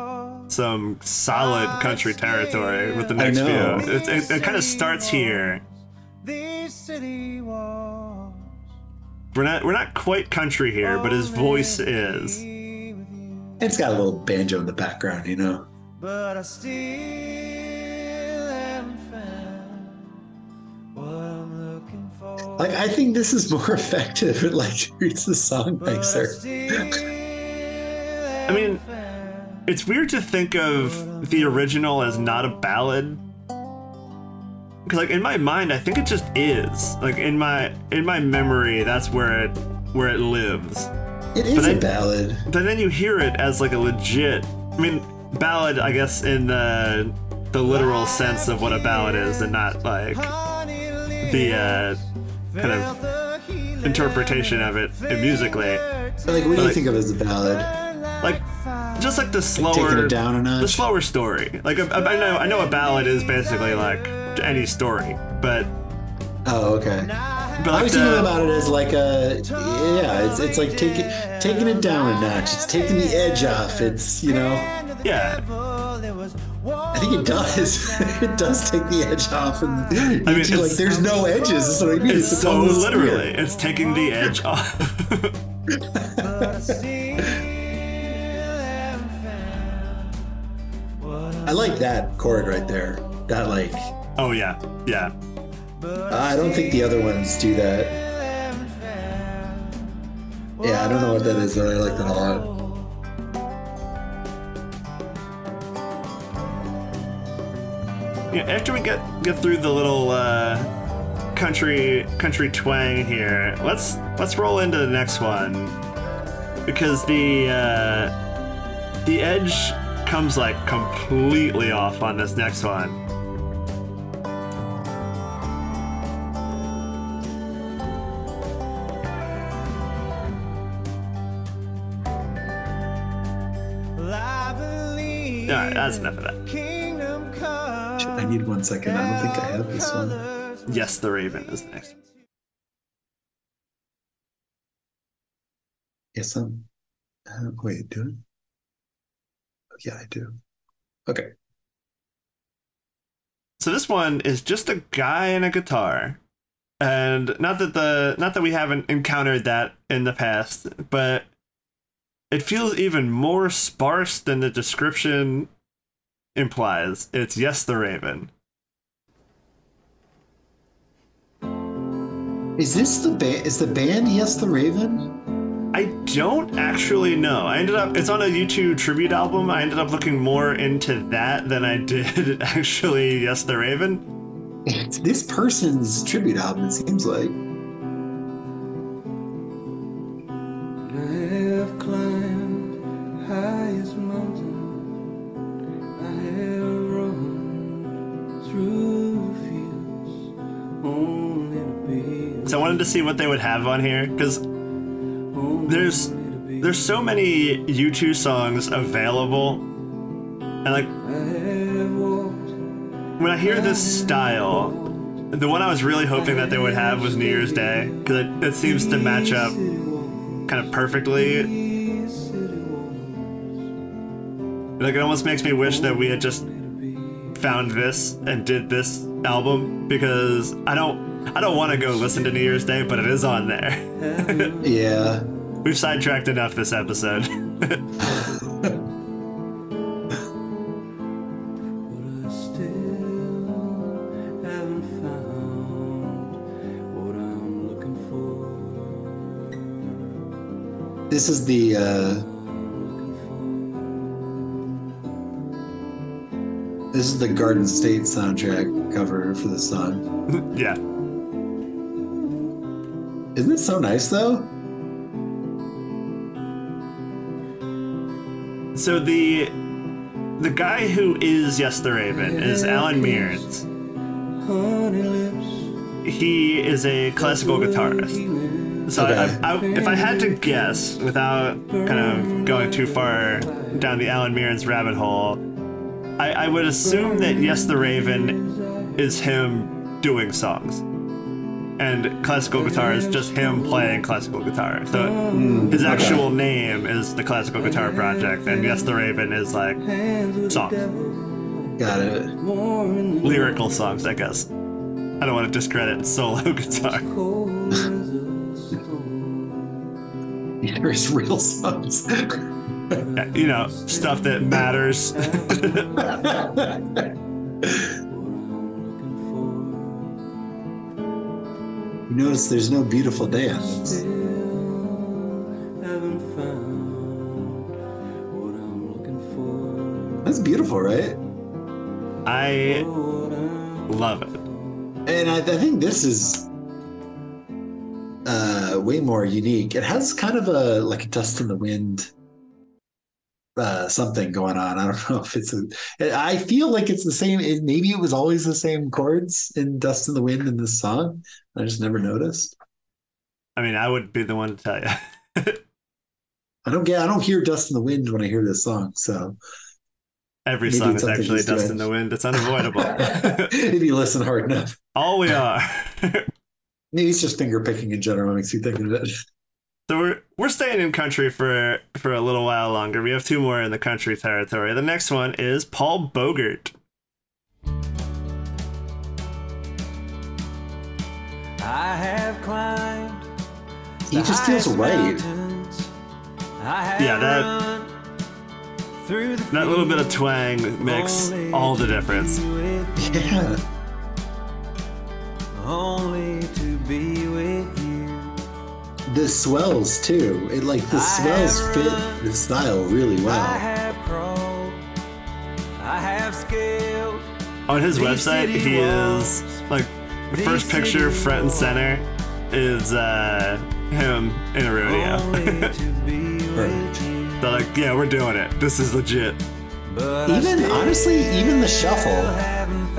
some solid country territory with the next few. It, it, it kind of starts here. These city walls. We're not we're not quite country here, but his voice is. be with you. It's got a little banjo in the background, you know. But I still haven't found what I'm looking for. Like I think this is more <laughs> effective. It <laughs> like treats the song But I nicer. I mean, it's weird to think of the original as not a ballad. Cause like in my mind, I think it just is. Like in my in my memory, that's where it where it lives. It is But a ballad. But then you hear it as like a legit. I mean, ballad. I guess in the the literal sense of what a ballad is, and not like the uh, kind of interpretation of it musically. But, like, what do you like- think of as a ballad? Like just like the slower it down a the slower story. Like I, I know I know a ballad is basically like to any story. But Oh, okay. but I was thinking uh, about it as like a yeah, it's it's like taking taking it down a notch. It's taking the edge off. It's you know, yeah, I think it does. <laughs> it does take the edge off, and I mean, like there's no edges. That's what I mean. it's so literally it's taking the edge off. <laughs> I like that chord right there. That like oh yeah, yeah. I don't think the other ones do that. Yeah, I don't know what that is, but I like that a lot. Yeah, after we get get through the little uh, country country twang here, let's let's roll into the next one because the uh, the edge comes like completely off on this next one. All right, that's enough of that. I need one second. I don't think I have this one. Yes, the Raven is next. Yes, I'm. Uh, wait, do it? Oh, yeah, I do. Okay. So this one is just a guy and a guitar. And not that the not that we haven't encountered that in the past, but it feels even more sparse than the description implies. It's yes the Raven. Is this the band? Is the band Yes the Raven? I don't actually know. I ended up it's on a YouTube tribute album. I ended up looking more into that than I <laughs> did actually yes the Raven. It's this person's tribute album. It seems like. Wanted to see what they would have on here because there's there's so many U2 songs available, and like when I hear this style, the one I was really hoping that they would have was New Year's Day because it, it seems to match up kind of perfectly. Like it almost makes me wish that we had just found this and did this album because I don't I don't want to go listen to New Year's Day, but it is on there. <laughs> Yeah. We've sidetracked enough this episode. But I still haven't found what I'm looking for. This is the. uh This is the Garden State soundtrack cover for the song. <laughs> yeah. Isn't it so nice though? So the the guy who is Yes the Raven is Alan Mearns. Honey lips, He is a classical guitarist. So Okay. I, I, if I had to guess, without kind of going too far down the Alan Mearns rabbit hole, I, I would assume that Yes the Raven is him doing songs. And classical guitar is just him playing classical guitar. So mm. his actual name is the Classical Guitar Project, and Yes the Raven is like songs, Got it. more in the lyrical songs, I guess. I don't want to discredit solo <laughs> guitar. cold as a stone. There's real songs. You know, stuff that matters. <laughs> <laughs> You notice there's no beautiful day on this. Haven't found what I'm looking for. That's beautiful, right? I love it. And I, I think this is uh, way more unique. It has kind of a like a dust in the wind uh, something going on. I don't <laughs> know if it's a. I feel like it's the same. It, maybe it was always the same chords in "Dust in the Wind" in this song. I just never noticed. I mean, I would be the one to tell you. <laughs> I don't get. I don't hear "Dust in the Wind" when I hear this song. So Every Maybe song is actually dust in the wind. It's <laughs> unavoidable. if you listen hard enough. All we are. Maybe it's just finger picking in general makes you think of it. So we're we're staying in country for for a little while longer. We have two more in the country territory. The next one is Paul Bogart. I have climbed. He just feels right. Yeah, that- through the That little bit of twang makes all the difference. Yeah. Only to be with you. The swells too. It like the swells fit the style really I well. have crawled. I have scaled. On his These website, city he is like the first picture city front and center is uh him in a rodeo. Only to be <laughs> with you. They're like, yeah, we're doing it. This is legit. But Even honestly, even the shuffle,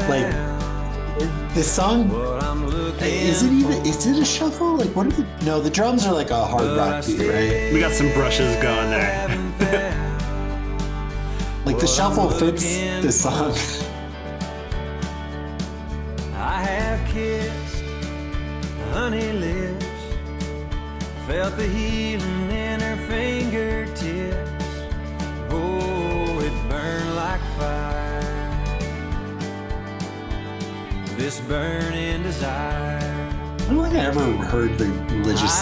like found the song what I'm looking is it even is it a shuffle? Like what are the no, the drums are like a hard rock beat, right? We got some brushes going there. <laughs> Like the shuffle fits the song. I have kissed honey lips, felt the healing This burning desire. I don't think I ever heard the religious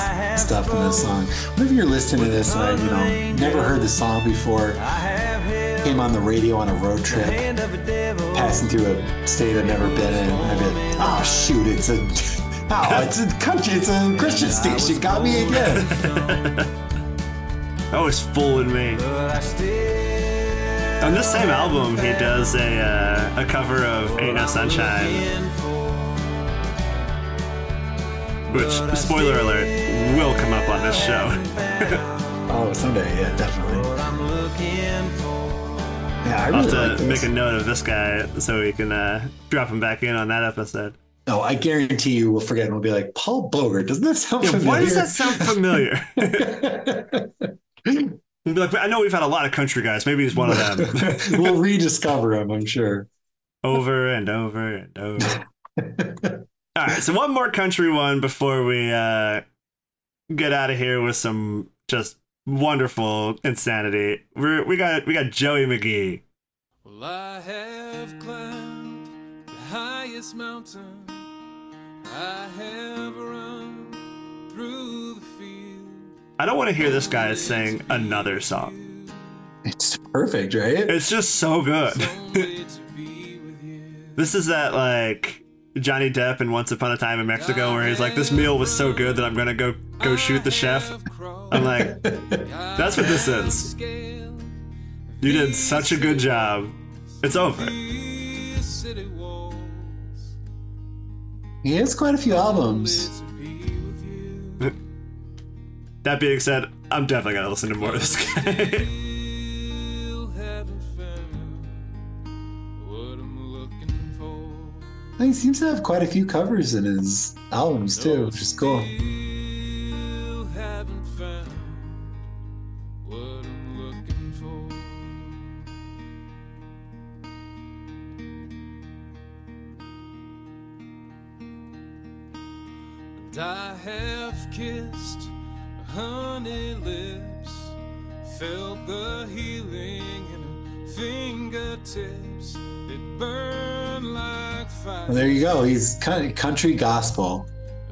stuff in this song. What if you're listening to this and I, you know, never heard the song before, I came on the radio on a road trip, hand of a devil. passing through a state I've never been in, and I'd be like, oh shoot, it's a <laughs> oh, it's a country, it's a Christian station, got me again. Always <laughs> fooling me. But I still On this same album, he does a uh, a cover of Ain't No Sunshine, which spoiler alert will come up on this show. <laughs> Oh, someday, yeah, definitely. Yeah, I I'll have to this. make a note of this guy so we can uh, drop him back in on that episode. No, I guarantee you we'll forget and we'll be like, Paul Bogart, doesn't that sound Yeah, familiar? why does that sound familiar? <laughs> <laughs> We'll be like, I know we've had a lot of country guys. Maybe he's one of them. <laughs> we'll rediscover him, I'm sure. over and over and over. All right, so one more country one before we uh, get out of here with some just wonderful insanity. We're, we got we got Joey McGee. Well, I have climbed the highest mountain. I have run through the field. I don't want to hear this guy sing another song. It's perfect, right? It's just so good. Only to be with you. this is that like Johnny Depp in Once Upon a Time in Mexico where he's like, "This meal was so good that I'm gonna go go shoot the chef." I'm like, that's what this is. You did such a good job. It's over. He has quite a few albums. That being said, I'm definitely gonna listen to more of this guy. Still <laughs> haven't found what I'm looking for. He seems to have quite a few covers in his albums too, which is cool. Still haven't found what I'm looking for. And I have kissed honey lips, felt the healing in her fingertips. It burned like fire. Well, there you go. He's kind of country gospel.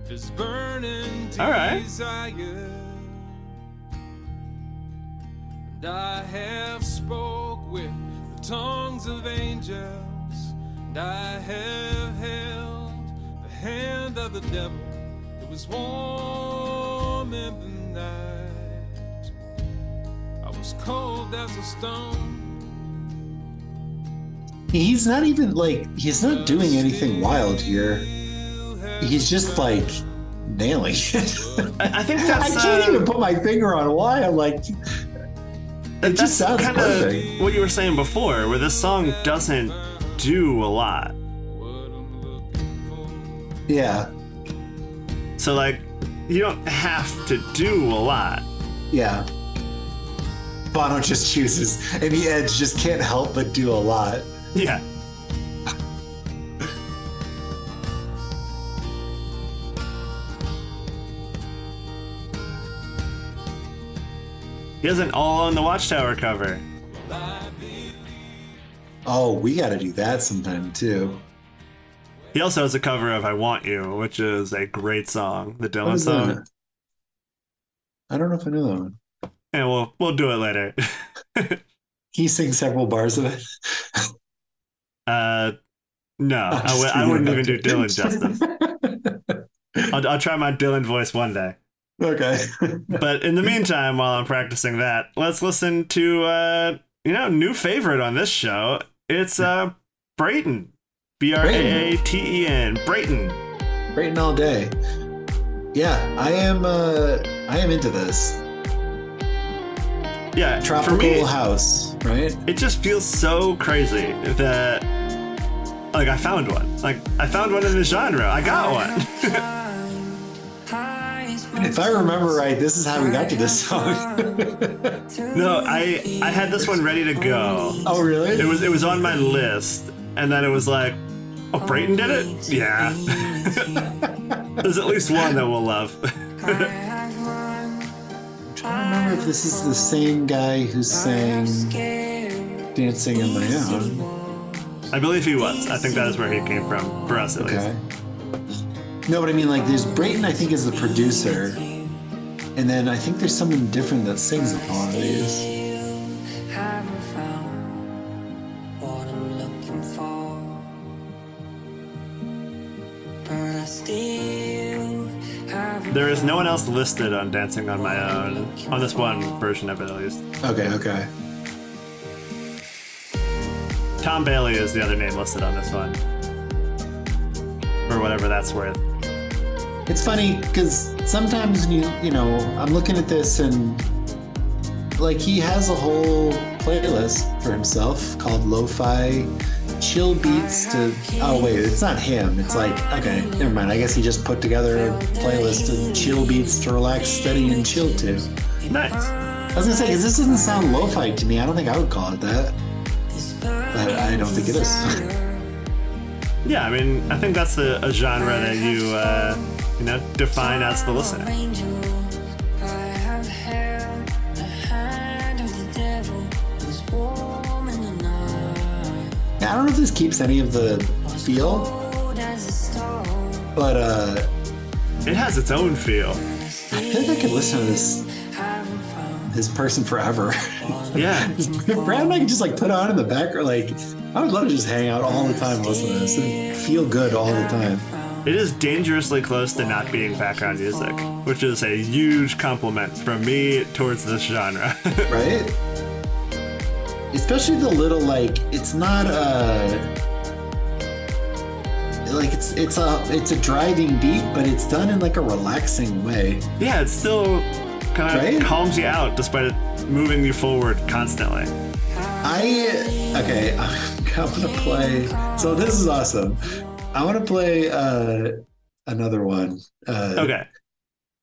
This burning All right. desire. And I have spoke with the tongues of angels. And I have held the hand of the devil. It was warm in the night. I was cold as a stone. He's not even like he's not doing anything wild here. He's just like nailing it. I, I think I can't uh, even put my finger on why. I'm like, it just sounds kinda what you were saying before, where this song doesn't do a lot. Yeah, So like, you don't have to do a lot. yeah. Bono just chooses, and the Edge just can't help but do a lot. Yeah. He has an All Along the Watchtower cover. Oh, we got to do that sometime too. He also has a cover of I Want You, which is a great song, the Dylan song. that? I don't know if I know that one. And we'll we'll do it later. <laughs> he sings several bars of it? uh no, I w- I wouldn't even do. Dylan justice. I'll, I'll try my Dylan voice one day. okay. But in the <laughs> meantime, while I'm practicing that, let's listen to uh you know new favorite on this show. It's uh Braaten, B R A A T E N, Braaten. Waiting all day. Yeah, I am. uh I am into this Yeah, tropical me, house, right? it just feels so crazy that like I found one. Like I found one in the genre. I got one. <laughs> If I remember right, this is how we got to this song. <laughs> no, I I had this one ready to go. oh, really? It was it was on my list, and then it was like, oh, Braaten did it. Yeah. <laughs> There's at least one that we'll love. <laughs> I don't remember if this is the same guy who sang "Dancing on My Own." I believe he was. I think that is where he came from for us at Okay. least. No, but I mean, like, there's Braaten. I think is the producer, and then I think there's someone different that sings upon these. There is no one else listed on Dancing on My Own on this one version of it at least. Okay, okay. Tom Bailey is the other name listed on this one, or whatever that's worth. It's funny because sometimes you you know I'm looking at this and like he has a whole playlist for himself called lo-fi chill beats to oh wait it's not him. It's like okay never mind. I guess he just put together a playlist of chill beats to relax study, and chill to. Nice. I was gonna say because this doesn't sound lo-fi to me. I don't think I would call it that. But I don't think it is. <laughs> Yeah, I mean, I think that's the, a genre that you, uh, you know, define as the listener. I don't know if this keeps any of the feel Cold as a stone. but uh It has its own feel. I feel like I could listen to this this person forever. Yeah. <laughs> Brad and I could just like put on in the background. Like, I would love to just hang out all the time, listen to this, and feel good all the time. It is dangerously close to not being background music, which is a huge compliment from me towards this genre. <laughs> Right? Especially the little like, it's not a like it's it's a it's a driving beat, but it's done in like a relaxing way. yeah, it still kind of Right? calms you out despite it moving you forward constantly. I okay, <laughs> I'm gonna play. So this is awesome. I want to play uh another one. Uh, Okay.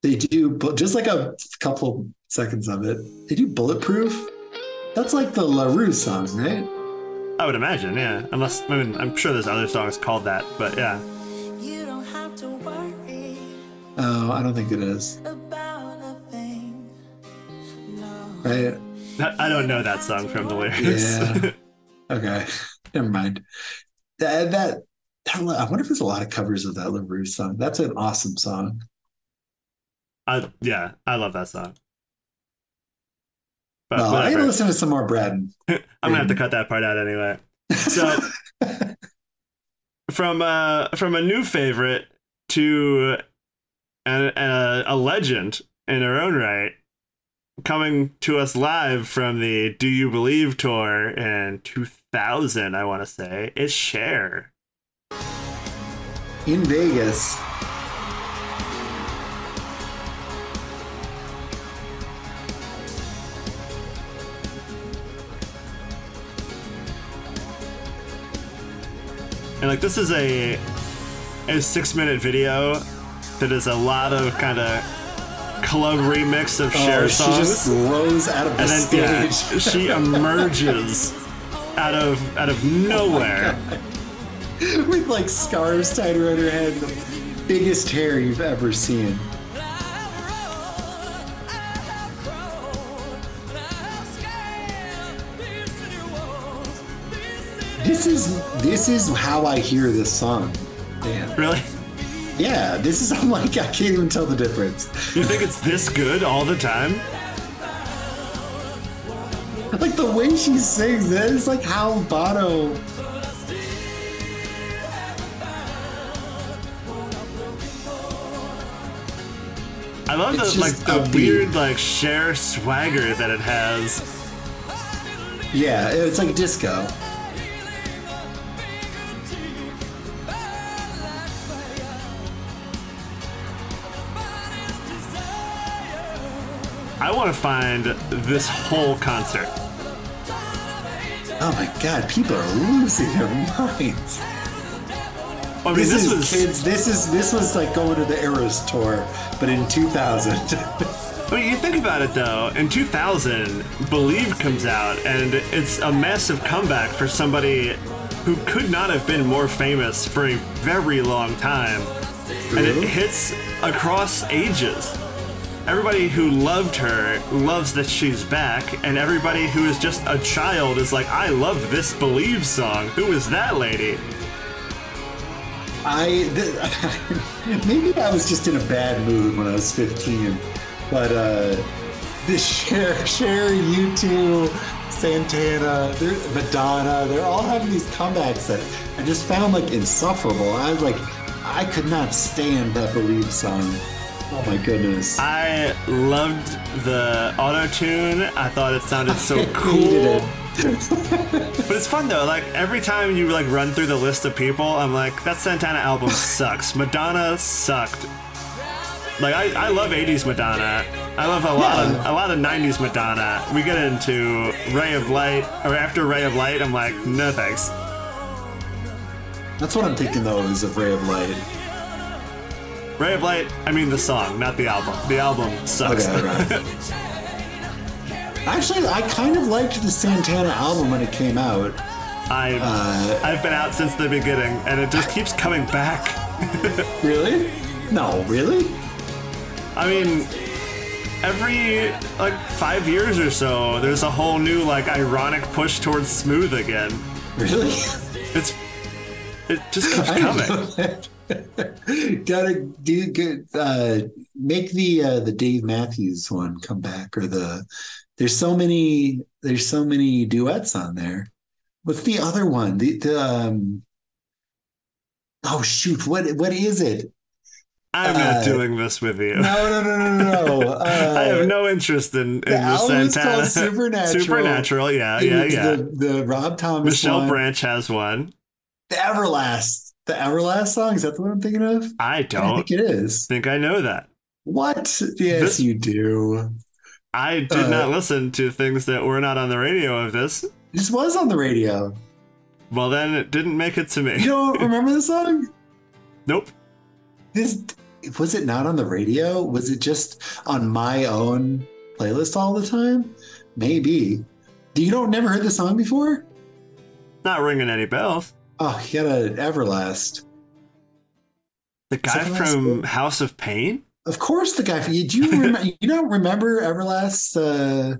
They do just like a couple seconds of it. They do bulletproof. That's like the La Roux song, right? I would imagine, yeah. Unless, I mean, I'm sure there's other songs called that, but yeah. You don't have to worry Oh, I don't think it is. about a thing. No. Right? I don't know that song from the lyrics. Yeah. <laughs> Okay. <laughs> Never mind. That, that I wonder if there's a lot of covers of that La Roux song. That's an awesome song. I, yeah, I love that song. But I whatever. gotta listen to some more Brad. <laughs> I'm gonna have to cut that part out anyway. So <laughs> from uh from a new favorite to a, a, a legend in her own right, coming to us live from the Do You Believe tour in 2000, I want to say, is Cher. in Vegas. And like this is a a six minute video that is a lot of kind of club remix of Oh, Cher she just rose out of the and then stage. yeah, <laughs> she emerges out of out of nowhere. <laughs> with like scarves tied around her head, the biggest hair you've ever seen. This is this is how I hear this song. Man. Really? Yeah, this is <laughs> I'm like I can't even tell the difference. You think it's this good all the time? Like the way she sings, it, it's like how Bono. I love It's the like the upbeat. weird like Cher swagger that it has. Yeah, it's like disco. I want to find this whole concert. Oh my god, people are losing their minds. I mean, This, this, is was kids. This is this was like going to the Eras tour, but in 2000. <laughs> I mean, you think about it though. In 2000, Believe comes out, and it's a massive comeback for somebody who could not have been more famous for a very long time, and it hits across ages. Everybody who loved her loves that she's back, and everybody who is just a child is like, I love this Believe song. Who is that lady? I th- <laughs> maybe I was just in a bad mood when I was 15, but uh, this Cher, Cher, U2, Santana, they're, Madonna, they're all having these comebacks that I just found like insufferable. I was like, I could not stand that Believe song. Oh my goodness. I loved the auto tune. I thought it sounded so <laughs> cool. <laughs> But it's fun though. Like every time you like run through the list of people, I'm like, that Santana album <laughs> sucks. Madonna sucked. Like I, I love 80s Madonna. I love a lot of Yeah. a lot of 90s Madonna. We get into Ray of Light or after Ray of Light, I'm like, no thanks. That's what I'm thinking though is of Ray of Light. Ray of Light, I mean the song, not the album. The album sucks. Okay, okay. <laughs> Actually, I kind of liked the Santana album when it came out. I Uh, I've been out since the beginning, and it just keeps coming back. <laughs> really? No, really? I mean, every like five years or so, there's a whole new like ironic push towards smooth again. Really? It's it just keeps <laughs> coming. <laughs> Gotta do good. Uh, make the uh, the Dave Matthews one come back, or the there's so many there's so many duets on there. What's the other one? The the um, oh shoot, what what is it? I'm Uh, not doing this with you. No, no, no, no, no. no. <laughs> Uh, I have no interest in, in the the, Santana. <laughs> Supernatural. Supernatural, yeah, yeah, yeah. The, the Rob Thomas Michelle one. Branch has one. The Everlast. The Everlast song. Is that the one I'm thinking of? I I don't think it is. think I know that. What? Yes, This- you do. I did Uh, not listen to things that were not on the radio of this. This was on the radio. Well, then it didn't make it to me. You don't remember the song? nope. This was it not on the radio? Was it just on my own playlist all the time? Maybe. You don't never heard the song before? Not ringing any bells. Oh, you got an Everlast. The guy from? House of Pain? Of course, the guy. Do you <laughs> remember? you don't remember Everlast? Uh,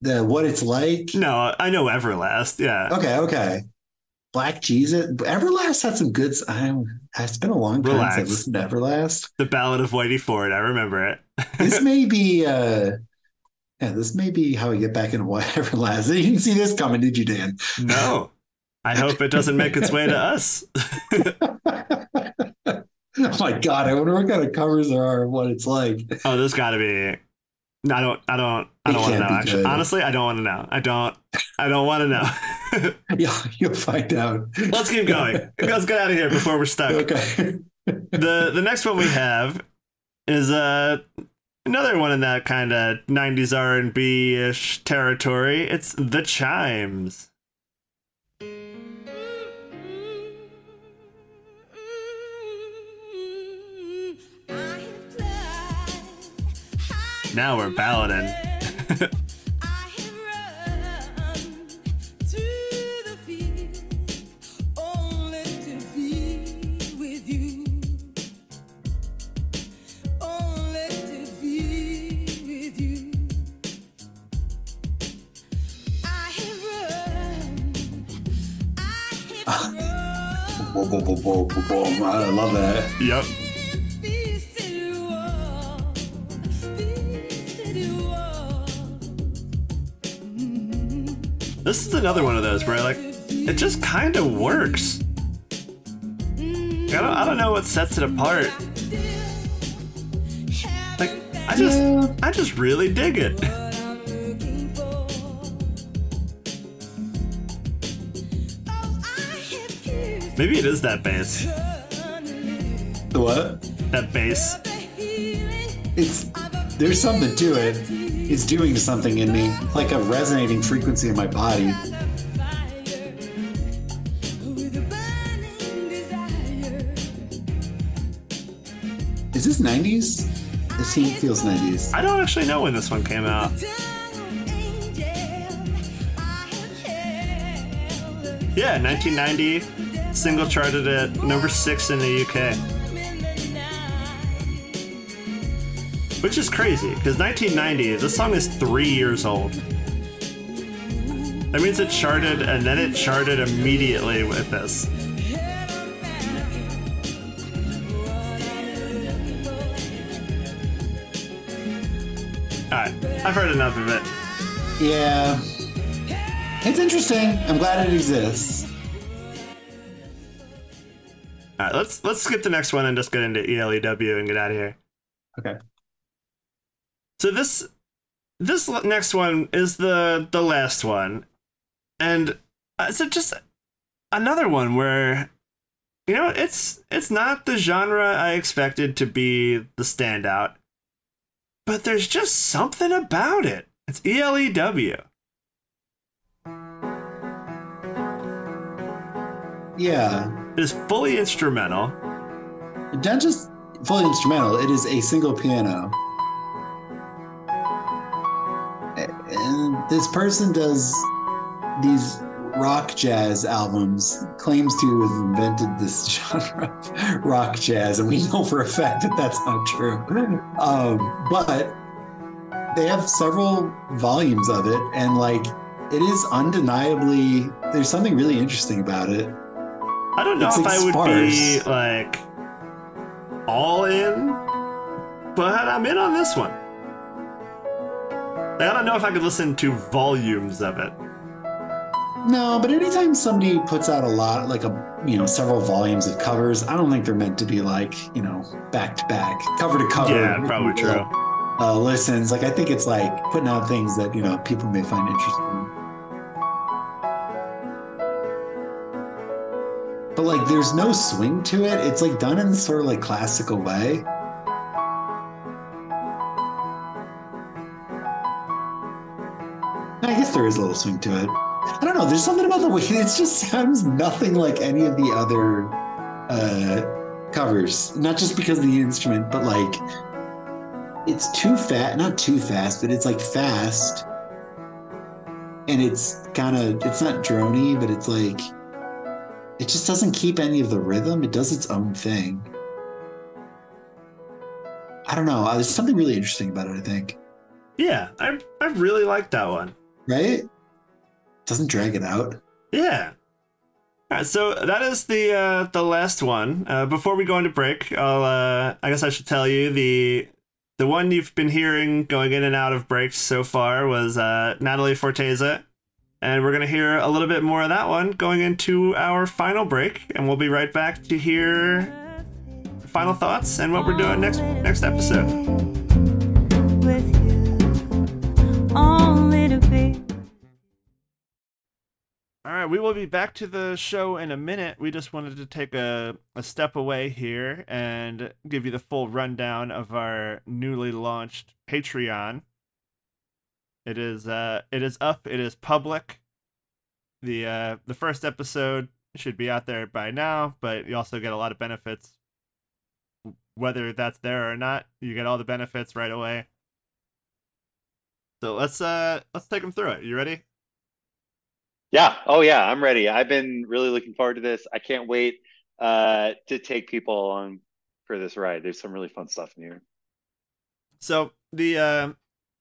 the what it's like? No, I know Everlast. Yeah. Okay, okay. Black Jesus. Everlast had some good. I, it's been a long time since I listened to Everlast. The Ballad of Whitey Ford. I remember it. <laughs> This may be. uh Yeah, this may be how we get back into what <laughs> Everlast. You didn't see this coming, did you, Dan? no. I hope it doesn't make its way to <laughs> us. oh my god! I wonder what kind of covers there are what it's like. oh, there's got to be. No, I don't. I don't. I don't want to know. Actually, good. honestly, I don't want to know. I don't. I don't want to know. <laughs> Yeah, you'll find out. Let's keep going. Let's get out of here before we're stuck. Okay. the the next one we have is uh another one in that kind of 90s R&B ish territory. It's The Chimes. Have run. Whoa, whoa, whoa, whoa, whoa, whoa. I love that. Yep. This is another one of those where like it just kind of works. I don't, I don't know what sets it apart. Like I just I just really dig it. Maybe it is that bass. The what? That bass. It's there's something to it. It's doing something in me, like a resonating frequency in my body. Is this 90s? This feels 90s. I don't actually know when this one came out. Yeah, 1990. Single charted at number six in the UK. Which is crazy, because 1990, this song is three years old. That means it charted and then it charted immediately with this. Alright, I've heard enough of it. Yeah. It's interesting. I'm glad it exists. Alright, let's let's skip the next one and just get into ELEW and get out of here. Okay. So this this next one is the the last one, and uh, it's a- just another one where you know it's it's not the genre I expected to be the standout, but there's just something about it. It's E ELEW. Yeah. It is fully instrumental. Not just fully instrumental, it is a single piano. And this person does these rock jazz albums, claims to have invented this <laughs> genre of rock jazz, and we know for a fact that that's not true. <laughs> Um, but they have several volumes of it, and like it is undeniably, there's something really interesting about it. I don't know It's, if like, I would be like all in, but I'm in on this one. Like, I don't know if I could listen to volumes of it. No, but anytime somebody puts out a lot, like a you know several volumes of covers, I don't think they're meant to be like you know back to back, cover to cover. Yeah, probably true. Uh, listens, like I think it's like putting out things that you know people may find interesting. But like, there's no swing to it. It's like done in sort of like classical way. I guess there is a little swing to it. I don't know. There's something about the way <laughs> it just sounds nothing like any of the other uh, covers. Not just because of the instrument, but like it's too fast. Not too fast, but it's like fast, and it's kind of it's not drony, but it's like it just doesn't keep any of the rhythm. It does its own thing. I don't know. Uh, There's something really interesting about it. I think. Yeah, I I really like that one. Right? Doesn't drag it out. Yeah. All right, so that is the uh, the last one. Uh, before we go into break, I'll uh, I guess I should tell you the the one you've been hearing going in and out of breaks so far was uh, Natalie Forteza, and we're gonna hear a little bit more of that one going into our final break, and we'll be right back to hear final thoughts and what we're doing next next episode. All right, we will be back to the show in a minute. We just wanted to take a, a step away here and give you the full rundown of our newly launched Patreon. It is uh it is up, it is public. The uh the first episode should be out there by now, but you also get a lot of benefits whether that's there or not. You get all the benefits right away. So let's uh let's take them through it. You ready? Yeah. Oh, yeah. I'm ready. I've been really looking forward to this. I can't wait uh, to take people along for this ride. There's some really fun stuff in here. So the uh,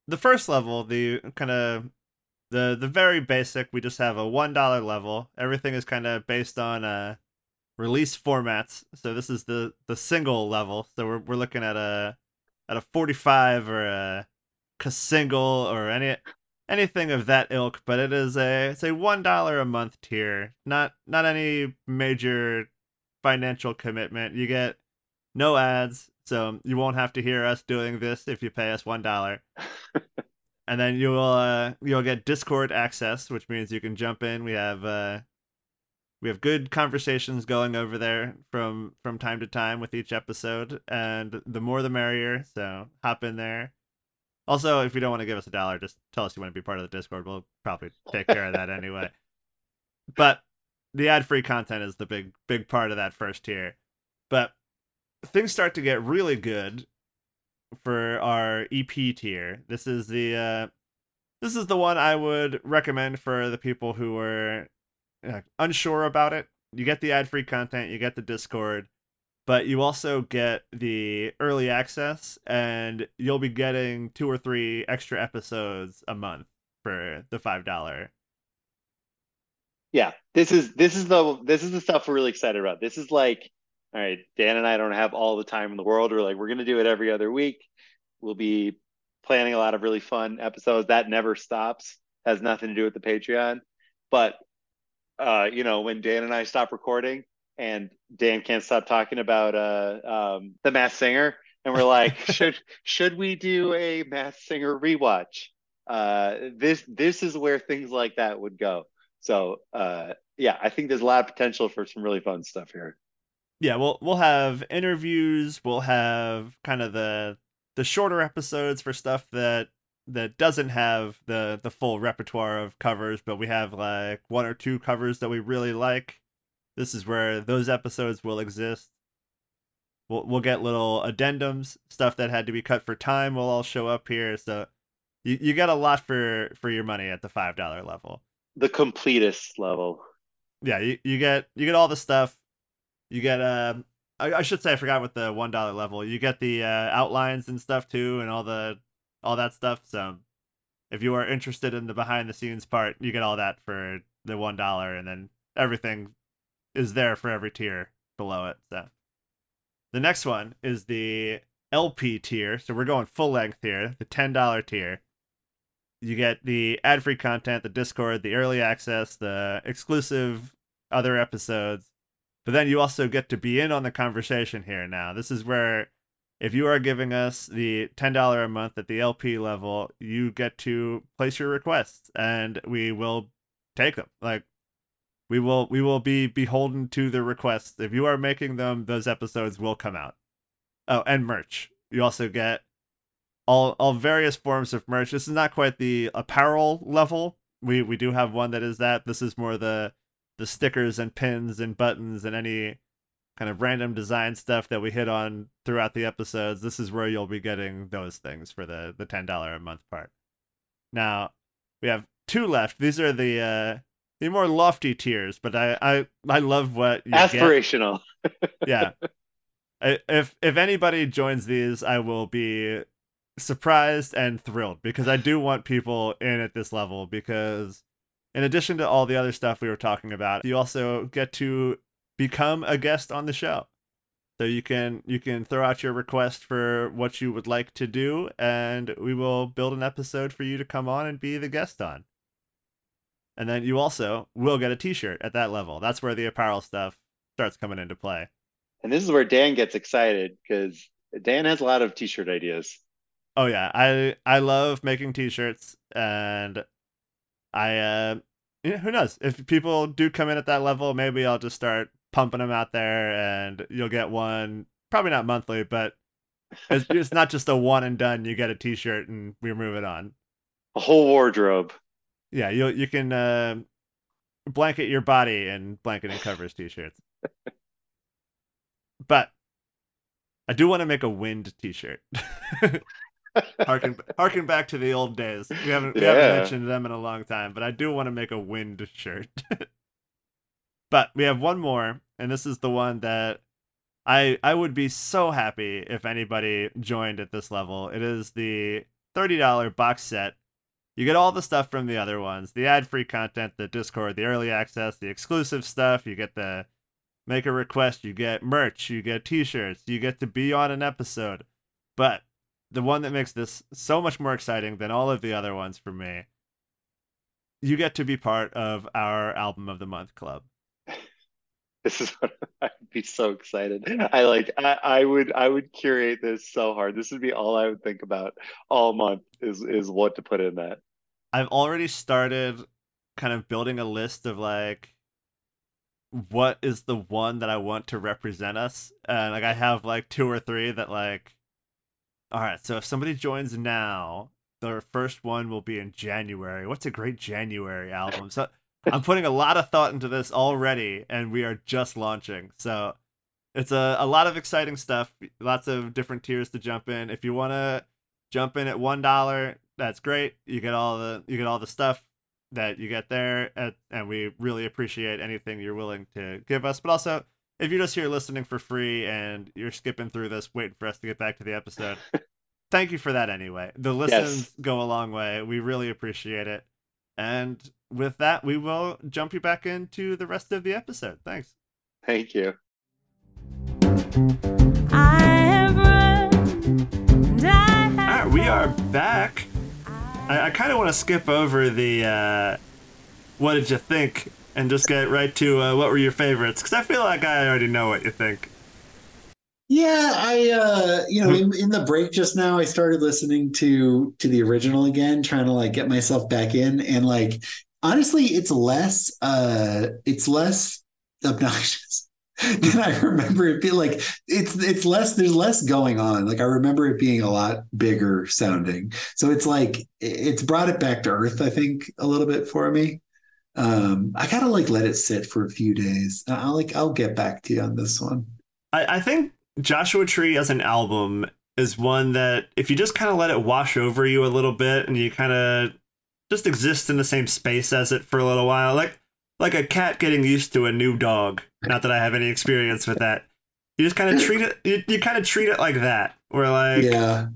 the first level, the kind of the the very basic, we just have a one dollar level. Everything is kind of based on uh release formats. So this is the the single level. So we're we're looking at a at a forty five or a, a single or any anything of that ilk. But it is a it's a one dollar a month tier. Not not any major financial commitment. You get no ads, so you won't have to hear us doing this if you pay us one dollar. <laughs> and then you will uh, you'll get Discord access, which means you can jump in. We have uh, we have good conversations going over there from from time to time with each episode, and the more the merrier. So hop in there. Also, if you don't want to give us a dollar, just tell us you want to be part of the Discord. We'll probably take care of that anyway. <laughs> But the ad-free content is the big big part of that first tier. But things start to get really good for our EP tier. This is the uh this is the one I would recommend for the people who are uh, unsure about it. You get the ad-free content, you get the Discord, but you also get the early access and you'll be getting two or three extra episodes a month for the $5 Yeah. This is this is the this is the stuff we're really excited about. This is like, all right, Dan and I don't have all the time in the world. We're like, we're gonna do it every other week. We'll be planning a lot of really fun episodes. That never stops. Has nothing to do with the Patreon. But uh, you know, when Dan and I stop recording and Dan can't stop talking about uh um the Masked Singer, and we're like, <laughs> should should we do a Masked Singer rewatch? Uh this this is where things like that would go. So uh yeah, I think there's a lot of potential for some really fun stuff here. yeah we'll we'll have interviews we'll have kind of the the shorter episodes for stuff that that doesn't have the the full repertoire of covers but we have like one or two covers that we really like this is where those episodes will exist. We'll, we'll get little addendums stuff that had to be cut for time will all show up here. So you, you get a lot for for your money at the five dollar level. The completest level. yeah you, you get you get all the stuff. You get uh I, I should say i forgot with the one dollar level you get the uh outlines and stuff too and all the all that stuff. So if you are interested in the behind the scenes part you get all that for the one dollar and then everything is there for every tier below it so the next one is the lp tier so we're going full length here the ten dollar tier you get the ad free content, the Discord, the early access, the exclusive other episodes. But then you also get to be in on the conversation here now. This is where if you are giving us the $10 a month at the LP level, you get to place your requests and we will take them. Like we will we will be beholden to the requests. If you are making them, those episodes will come out. Oh, and merch. You also get all all various forms of merch. This is not quite the apparel level. We we do have one that is that. This is more the the stickers and pins and buttons and any kind of random design stuff that we hit on throughout the episodes. This is where you'll be getting those things for the the ten dollar a month part. Now we have two left. These are the uh the more lofty tiers, but I I I love what you get Aspirational. <laughs> yeah. I- If if anybody joins these, I will be surprised and thrilled because I do want people in at this level because in addition to all the other stuff we were talking about, you also get to become a guest on the show. So you can you can throw out your request for what you would like to do and we will build an episode for you to come on and be the guest on. And then you also will get a t-shirt at that level. That's where the apparel stuff starts coming into play. And this is where Dan gets excited because Dan has a lot of t-shirt ideas. Oh yeah, I I love making t-shirts and I uh yeah, who knows if people do come in at that level, maybe I'll just start pumping them out there and you'll get one probably not monthly, but it's, it's not just a one and done. You get a t-shirt and we're moving on. A whole wardrobe. Yeah, you you can uh, blanket your body in blanket and covers t-shirts. but I do want to make a wind t-shirt. <laughs> harken harken back to the old days. We haven't we Yeah. haven't mentioned them in a long time, but I do want to make a wind shirt. <laughs> but we have one more, and this is the one that I I would be so happy if anybody joined at this level. It is the thirty dollar box set. You get all the stuff from the other ones, the ad free content, the Discord, the early access, the exclusive stuff. You get the make a request, you get merch, you get t shirts, you get to be on an episode. But the one that makes this so much more exciting than all of the other ones for me, you get to be part of our album of the month club. <laughs> This is what <laughs> I'd be so excited. I like I, I would I would curate this so hard. This would be all I would think about all month is is what to put in that. I've already started kind of building a list of like what is the one that I want to represent us. And like I have like two or three that like all right, so if somebody joins now, their first one will be in January. What's a great January album? So I'm putting a lot of thought into this already and we are just launching. So it's a, a lot of exciting stuff, lots of different tiers to jump in. If you want to jump in at one dollar that's great. You get all the you get all the stuff that you get there at, and we really appreciate anything you're willing to give us. But also if you're just here listening for free and you're skipping through this waiting for us to get back to the episode <laughs> thank you for that anyway. The listens go a long way. We really appreciate it. And with that we will jump you back into the rest of the episode. Thanks. Thank you. I have run, and I have all right we are back i, I kind of want to skip over the uh what did you think and just get right to uh, what were your favorites? Because i feel like i already know what you think. Yeah, I uh you know, in, in the break just now I started listening to to the original again, trying to like get myself back in and like honestly it's less uh it's less <laughs> obnoxious <laughs> than I remember it being like it's it's less there's less going on. Like I remember it being a lot bigger sounding. So it's like it's brought it back to earth, I think, a little bit for me. Um I gotta like let it sit for a few days. I'll like I'll get back to you on this one. I, I think Joshua Tree as an album is one that if you just kind of let it wash over you a little bit and you kind of just exist in the same space as it for a little while, like like a cat getting used to a new dog. Not that I have any experience with that. You just kind of treat it. You, you kind of treat it like that, where like yeah.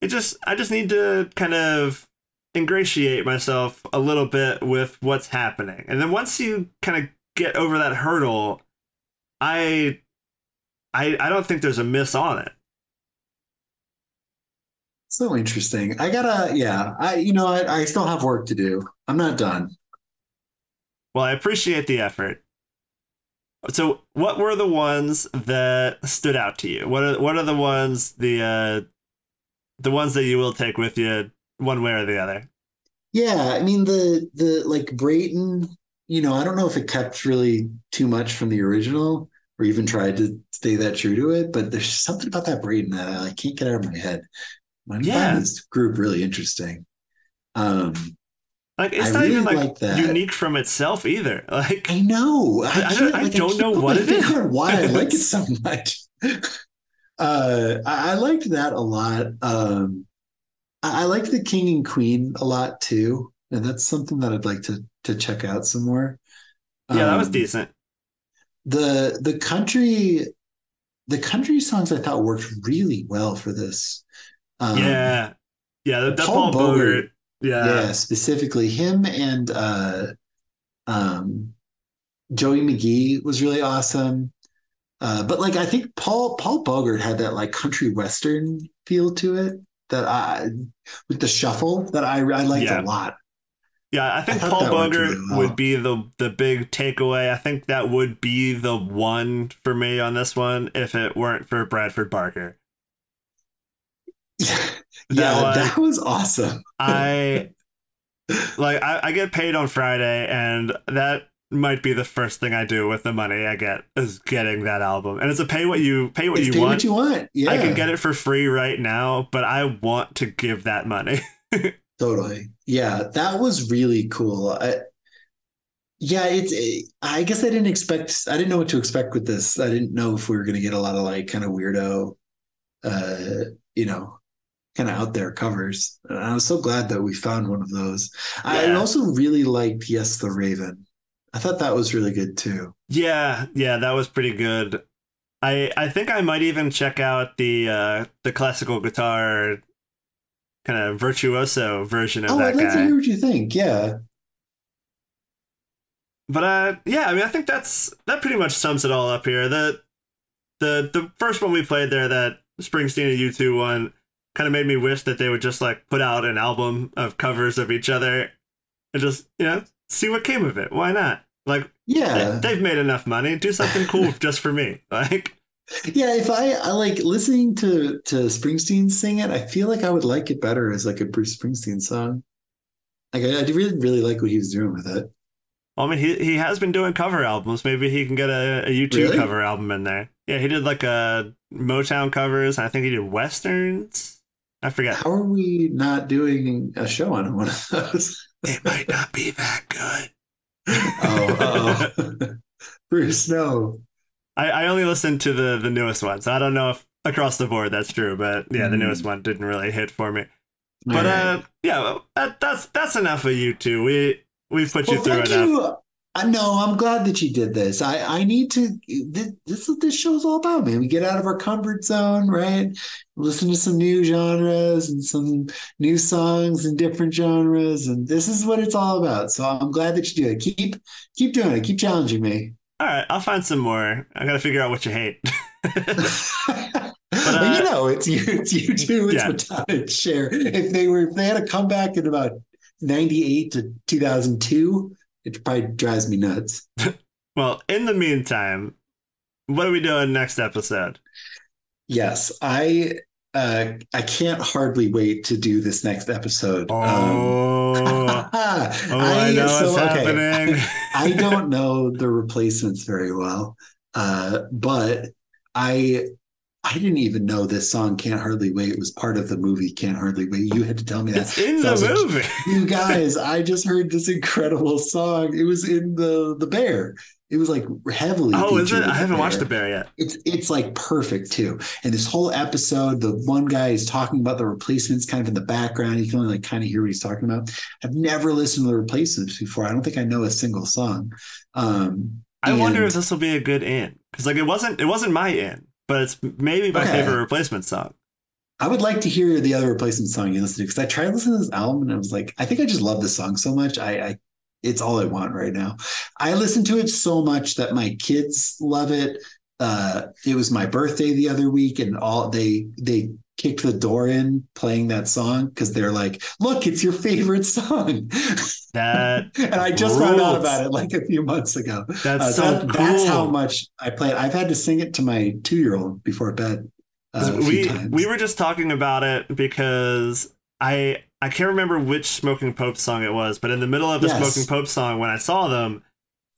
it just I just need to kind of ingratiate myself a little bit with what's happening. And then once you kind of get over that hurdle, I I I don't think there's a miss on it. So interesting. I gotta, yeah. I, you know, I, I still have work to do. I'm not done. Well, I appreciate the effort. So, what were the ones that stood out to you? What are what are the ones the uh the ones that you will take with you one way or the other? Yeah, I mean the the like Braaten. You know, I don't know if it kept really too much from the original, or even tried to stay that true to it. But there's something about that Braaten that I like, can't get out of my head. I Yeah. find this group really interesting. Um, Like it's I not really even like like that. unique from itself either. <laughs> Like I know. I, I don't- can't- I don't know what it is. on Why I like it so much. <laughs> uh, I, I liked that a lot. Um, I, I liked the King and Queen a lot too, and that's something that I'd like to to check out some more. yeah, that was Um, decent. The the country, the country songs I thought worked really well for this. Um, yeah, yeah. That, that Paul Paul Bogart. Yeah. yeah, specifically him and uh, um, Joey McGee was really awesome. Uh, but like I think Paul Paul Bogart had that like country western feel to it that I with the shuffle that I I liked Yeah. a lot. Yeah, I think thought Paul Bogart really well. would be the the big takeaway. I think that would be the one for me on this one if it weren't for Bradford Barker. <laughs> yeah, one- that was awesome. <laughs> I like I, I get paid on Friday and that might be the first thing I do with the money I get is getting that album. And it's a pay what you pay what It's you pay want. what you want. Yeah, I can get it for free right now, but I want to give that money. <laughs> Totally. Yeah, that was really cool. I, yeah, it's. It, I guess I didn't expect. I didn't know what to expect with this. I didn't know if we were going to get a lot of like kind of weirdo, uh, you know, kind of out there covers. And I was so glad that we found one of those. I also really liked Yes the Raven. I thought that was really good too. Yeah, yeah, that was pretty good. I I think I might even check out the uh the classical guitar kind of virtuoso version of Oh, that I'd like to hear what you think. Yeah. But uh yeah, I mean I think that's that pretty much sums it all up here. The the the first one we played there, that Springsteen and U2 one, kind of made me wish that they would just like put out an album of covers of each other and just, you know, see what came of it. Why not? Like Yeah. they, have made enough money. Do something cool <laughs> just for me. Like Yeah, if I, I like listening to to Springsteen sing it, I feel like I would like it better as like a Bruce Springsteen song. Like I, I really really like what he was doing with it. Well, I mean, he he has been doing cover albums. Maybe he can get a, a U2 Really? cover album in there. Yeah, he did like a Motown covers. I think he did westerns. I forget. How are we not doing a show on one of those? It might not be that good. oh, uh-oh. <laughs> Bruce, no. I, I only listened to the the newest one, so I don't know if across the board that's true. But yeah, the Hmm. newest one didn't really hit for me. But All right. uh, yeah, that, that's that's enough of you two. We we've put you through enough. you. I know. I'm glad that you did this. I I need to. This this is what this show's all about, man. We get out of our comfort zone, right? Listen to some new genres and some new songs in different genres, and this is what it's all about. So I'm glad that you do it. Keep keep doing it. Keep challenging me. All right, I'll find some more. I gotta figure out what you hate. <laughs> Well, <laughs> you know, it's you. It's you too. It's uh, Yeah. Madonna Cher. If they were, if they had a comeback in about '98 to 2002, it probably drives me nuts. <laughs> well, in the meantime, what are we doing next episode? Yes, I uh I can't hardly wait to do this next episode. Um, <laughs> Oh, oh, I, know so, what's okay, happening. <laughs> I don't know the replacements very well, uh, but I I didn't even know this song "Can't Hardly Wait" it was part of the movie "Can't Hardly Wait." You had to tell me that. it's in So the was like, movie. you guys, I just heard this incredible song. It was in the the Bear. It was like heavily. Oh, is it? I haven't Bear. watched the bear yet. It's it's like perfect too. And this whole episode, the one guy is talking about the replacements kind of in the background. You can only like kind of hear what he's talking about. I've never listened to the replacements before. I don't think I know a single song. Um I wonder if this will be a good in because like it wasn't it wasn't my in, but it's maybe my Okay. favorite replacement song. I would like to hear the other replacement song you listen to because I tried listening to this album and I was like, I think I just love this song so much. I, I it's all I want right now. I listen to it so much that my kids love it. Uh, it was my birthday the other week, and all they they kicked the door in playing that song because they're like, "Look, it's your favorite song," That <laughs> and I just found out about it like a few months ago. that's Uh, so that- cool. That's how much I play it. I've had to sing it to my two year old before bed. Uh, we we were just talking about it because I I can't remember which Smoking Pope song it was, but in the middle of the Yes. Smoking Pope song, when I saw them,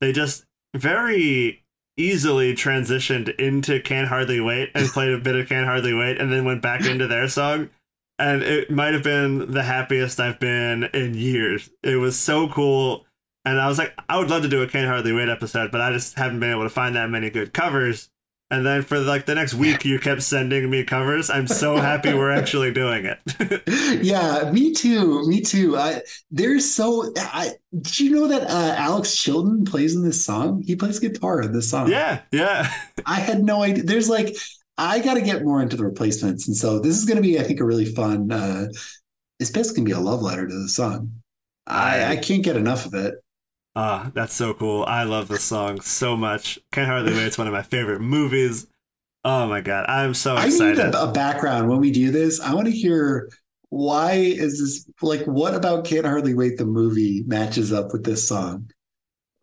they just very easily transitioned into Can't Hardly Wait and played a bit of Can't Hardly Wait and then went back into their song. And it might have been the happiest I've been in years. It was so cool. And I was like, I would love to do a Can't Hardly Wait episode, but I just haven't been able to find that many good covers. And then for like the next week, you kept sending me covers. I'm so happy we're actually doing it. <laughs> yeah, me too. Me too. I there's so I did you know that uh, Alex Chilton plays in this song? He plays guitar in this song. yeah, yeah. <laughs> I had no idea. There's like I got to get more into the replacements, and so this is going to be, I think, a really fun. uh It's basically going to be a love letter to the song. I I can't get enough of it. Ah, that's so cool. I love this song so much. Can't hardly wait. It's one of my favorite movies. Oh my god, I'm so excited. I need a, a background when we do this. I want to hear why is this like what about Can't Hardly Wait the movie matches up with this song?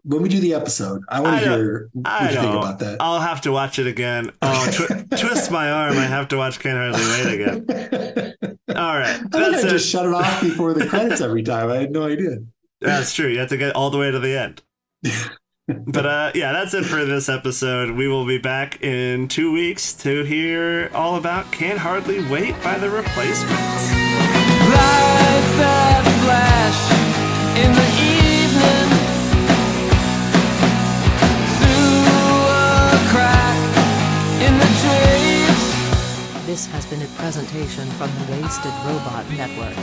When we do the episode, I want to hear what I you think about that. I'll have to watch it again. <laughs> Oh, twi- twist my arm. I have to watch Can't Hardly Wait again. <laughs> All right, I I just shut it off before the credits <laughs> every time. I had no idea. That's true. You have to get all the way to the end. <laughs> but uh, yeah, that's it for this episode. We will be back in two weeks to hear all about Can't Hardly Wait by the Replacements. Lights that flash in the evening through a crack in the drapes. This has been a presentation from the Wasted Robot Network.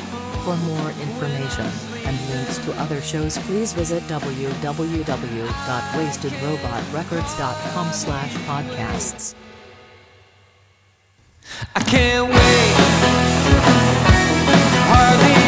For more information and links to other shows please visit www.wastedrobotrecords.com slash podcasts. I can't wait. Hardly